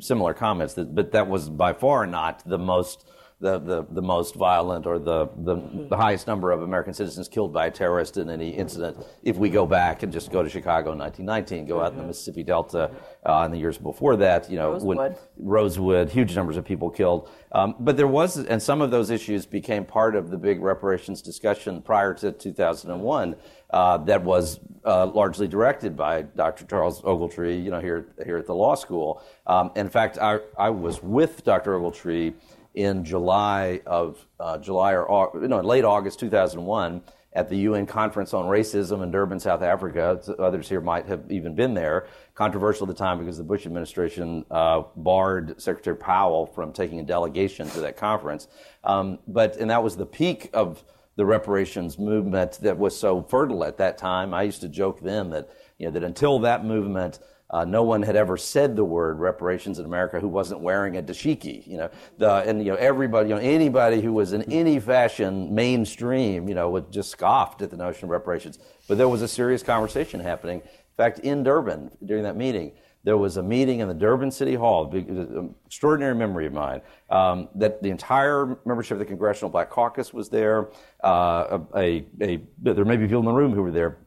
S3: similar comments, that, but that was by far not the most the, the, the most violent or the, the, the, highest number of American citizens killed by a terrorist in any incident. If we go back and just go to Chicago in 1919, go out in the Mississippi Delta uh, in the years before that, you know,
S9: Rosewood, when,
S3: Rosewood huge numbers of people killed. Um, but there was, and some of those issues became part of the big reparations discussion prior to 2001. Uh, that was uh, largely directed by Dr. Charles Ogletree, you know, here here at the law school. Um, in fact, I, I was with Dr. Ogletree in July of uh, July or late August 2001 at the UN Conference on Racism in Durban, South Africa. Others here might have even been there. Controversial at the time because the Bush administration uh, barred Secretary Powell from taking a delegation to that conference. Um, but and that was the peak of the reparations movement that was so fertile at that time. I used to joke then that you know that until that movement uh, no one had ever said the word reparations in America who wasn't wearing a dashiki. You know, the, and you know everybody, you know anybody who was in any fashion mainstream, you know, would just scoffed at the notion of reparations. But there was a serious conversation happening. In fact, in Durban during that meeting, there was a meeting in the Durban City Hall, an extraordinary memory of mine, um, that the entire membership of the Congressional Black Caucus was there. Uh, a, a, there may be people in the room who were there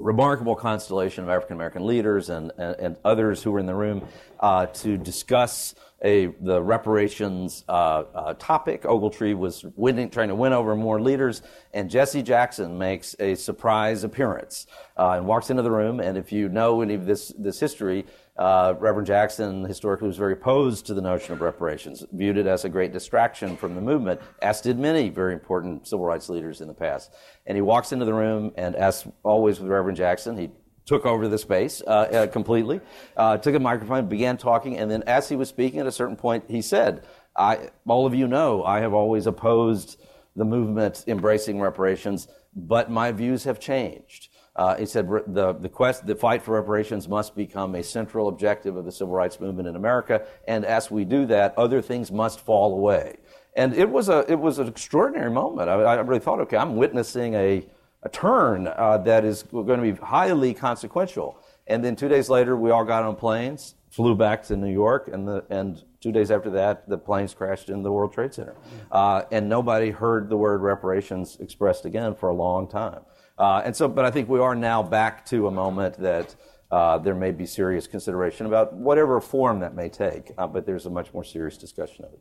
S3: remarkable constellation of African American leaders and, and, and, others who were in the room uh, to discuss a, the reparations uh, uh, topic. Ogletree was winning, trying to win over more leaders, and Jesse Jackson makes a surprise appearance uh, and walks into the room. And if you know any of this, this history, uh, Reverend Jackson historically was very opposed to the notion of reparations, viewed it as a great distraction from the movement, as did many very important civil rights leaders in the past. And he walks into the room, and as always with Reverend Jackson, he took over the space uh, uh, completely, uh, took a microphone, began talking, and then as he was speaking at a certain point, he said, all of you know I have always opposed the movement embracing reparations, but my views have changed. Uh, he said the, the, quest, the fight for reparations must become a central objective of the civil rights movement in America, and as we do that, other things must fall away. And it was, a, it was an extraordinary moment. I, I really thought, okay, I'm witnessing a, a turn uh, that is going to be highly consequential. And then two days later, we all got on planes, flew back to New York, and, the, and two days after that, the planes crashed in the World Trade Center. Uh, and nobody heard the word reparations expressed again for a long time. Uh, and so, but I think we are now back to a moment that uh, there may be serious consideration about whatever form that may take, uh, but there's a much more serious discussion of it.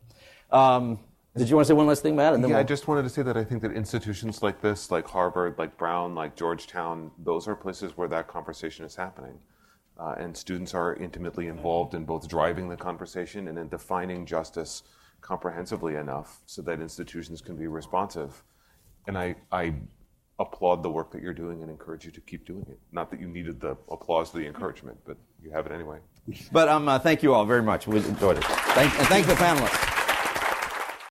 S3: Um, did you want to say one last thing, Matt?
S6: yeah, we'll... I just wanted to say that I think that institutions like this, like Harvard, like Brown, like Georgetown, those are places where that conversation is happening. Uh, and students are intimately involved in both driving the conversation and in defining justice comprehensively enough so that institutions can be responsive. And I, I applaud the work that you're doing and encourage you to keep doing it. Not that you needed the applause, the encouragement, but you have it anyway.
S3: But um, uh, thank you all very much. We enjoyed it. Thank, and thank the panelists.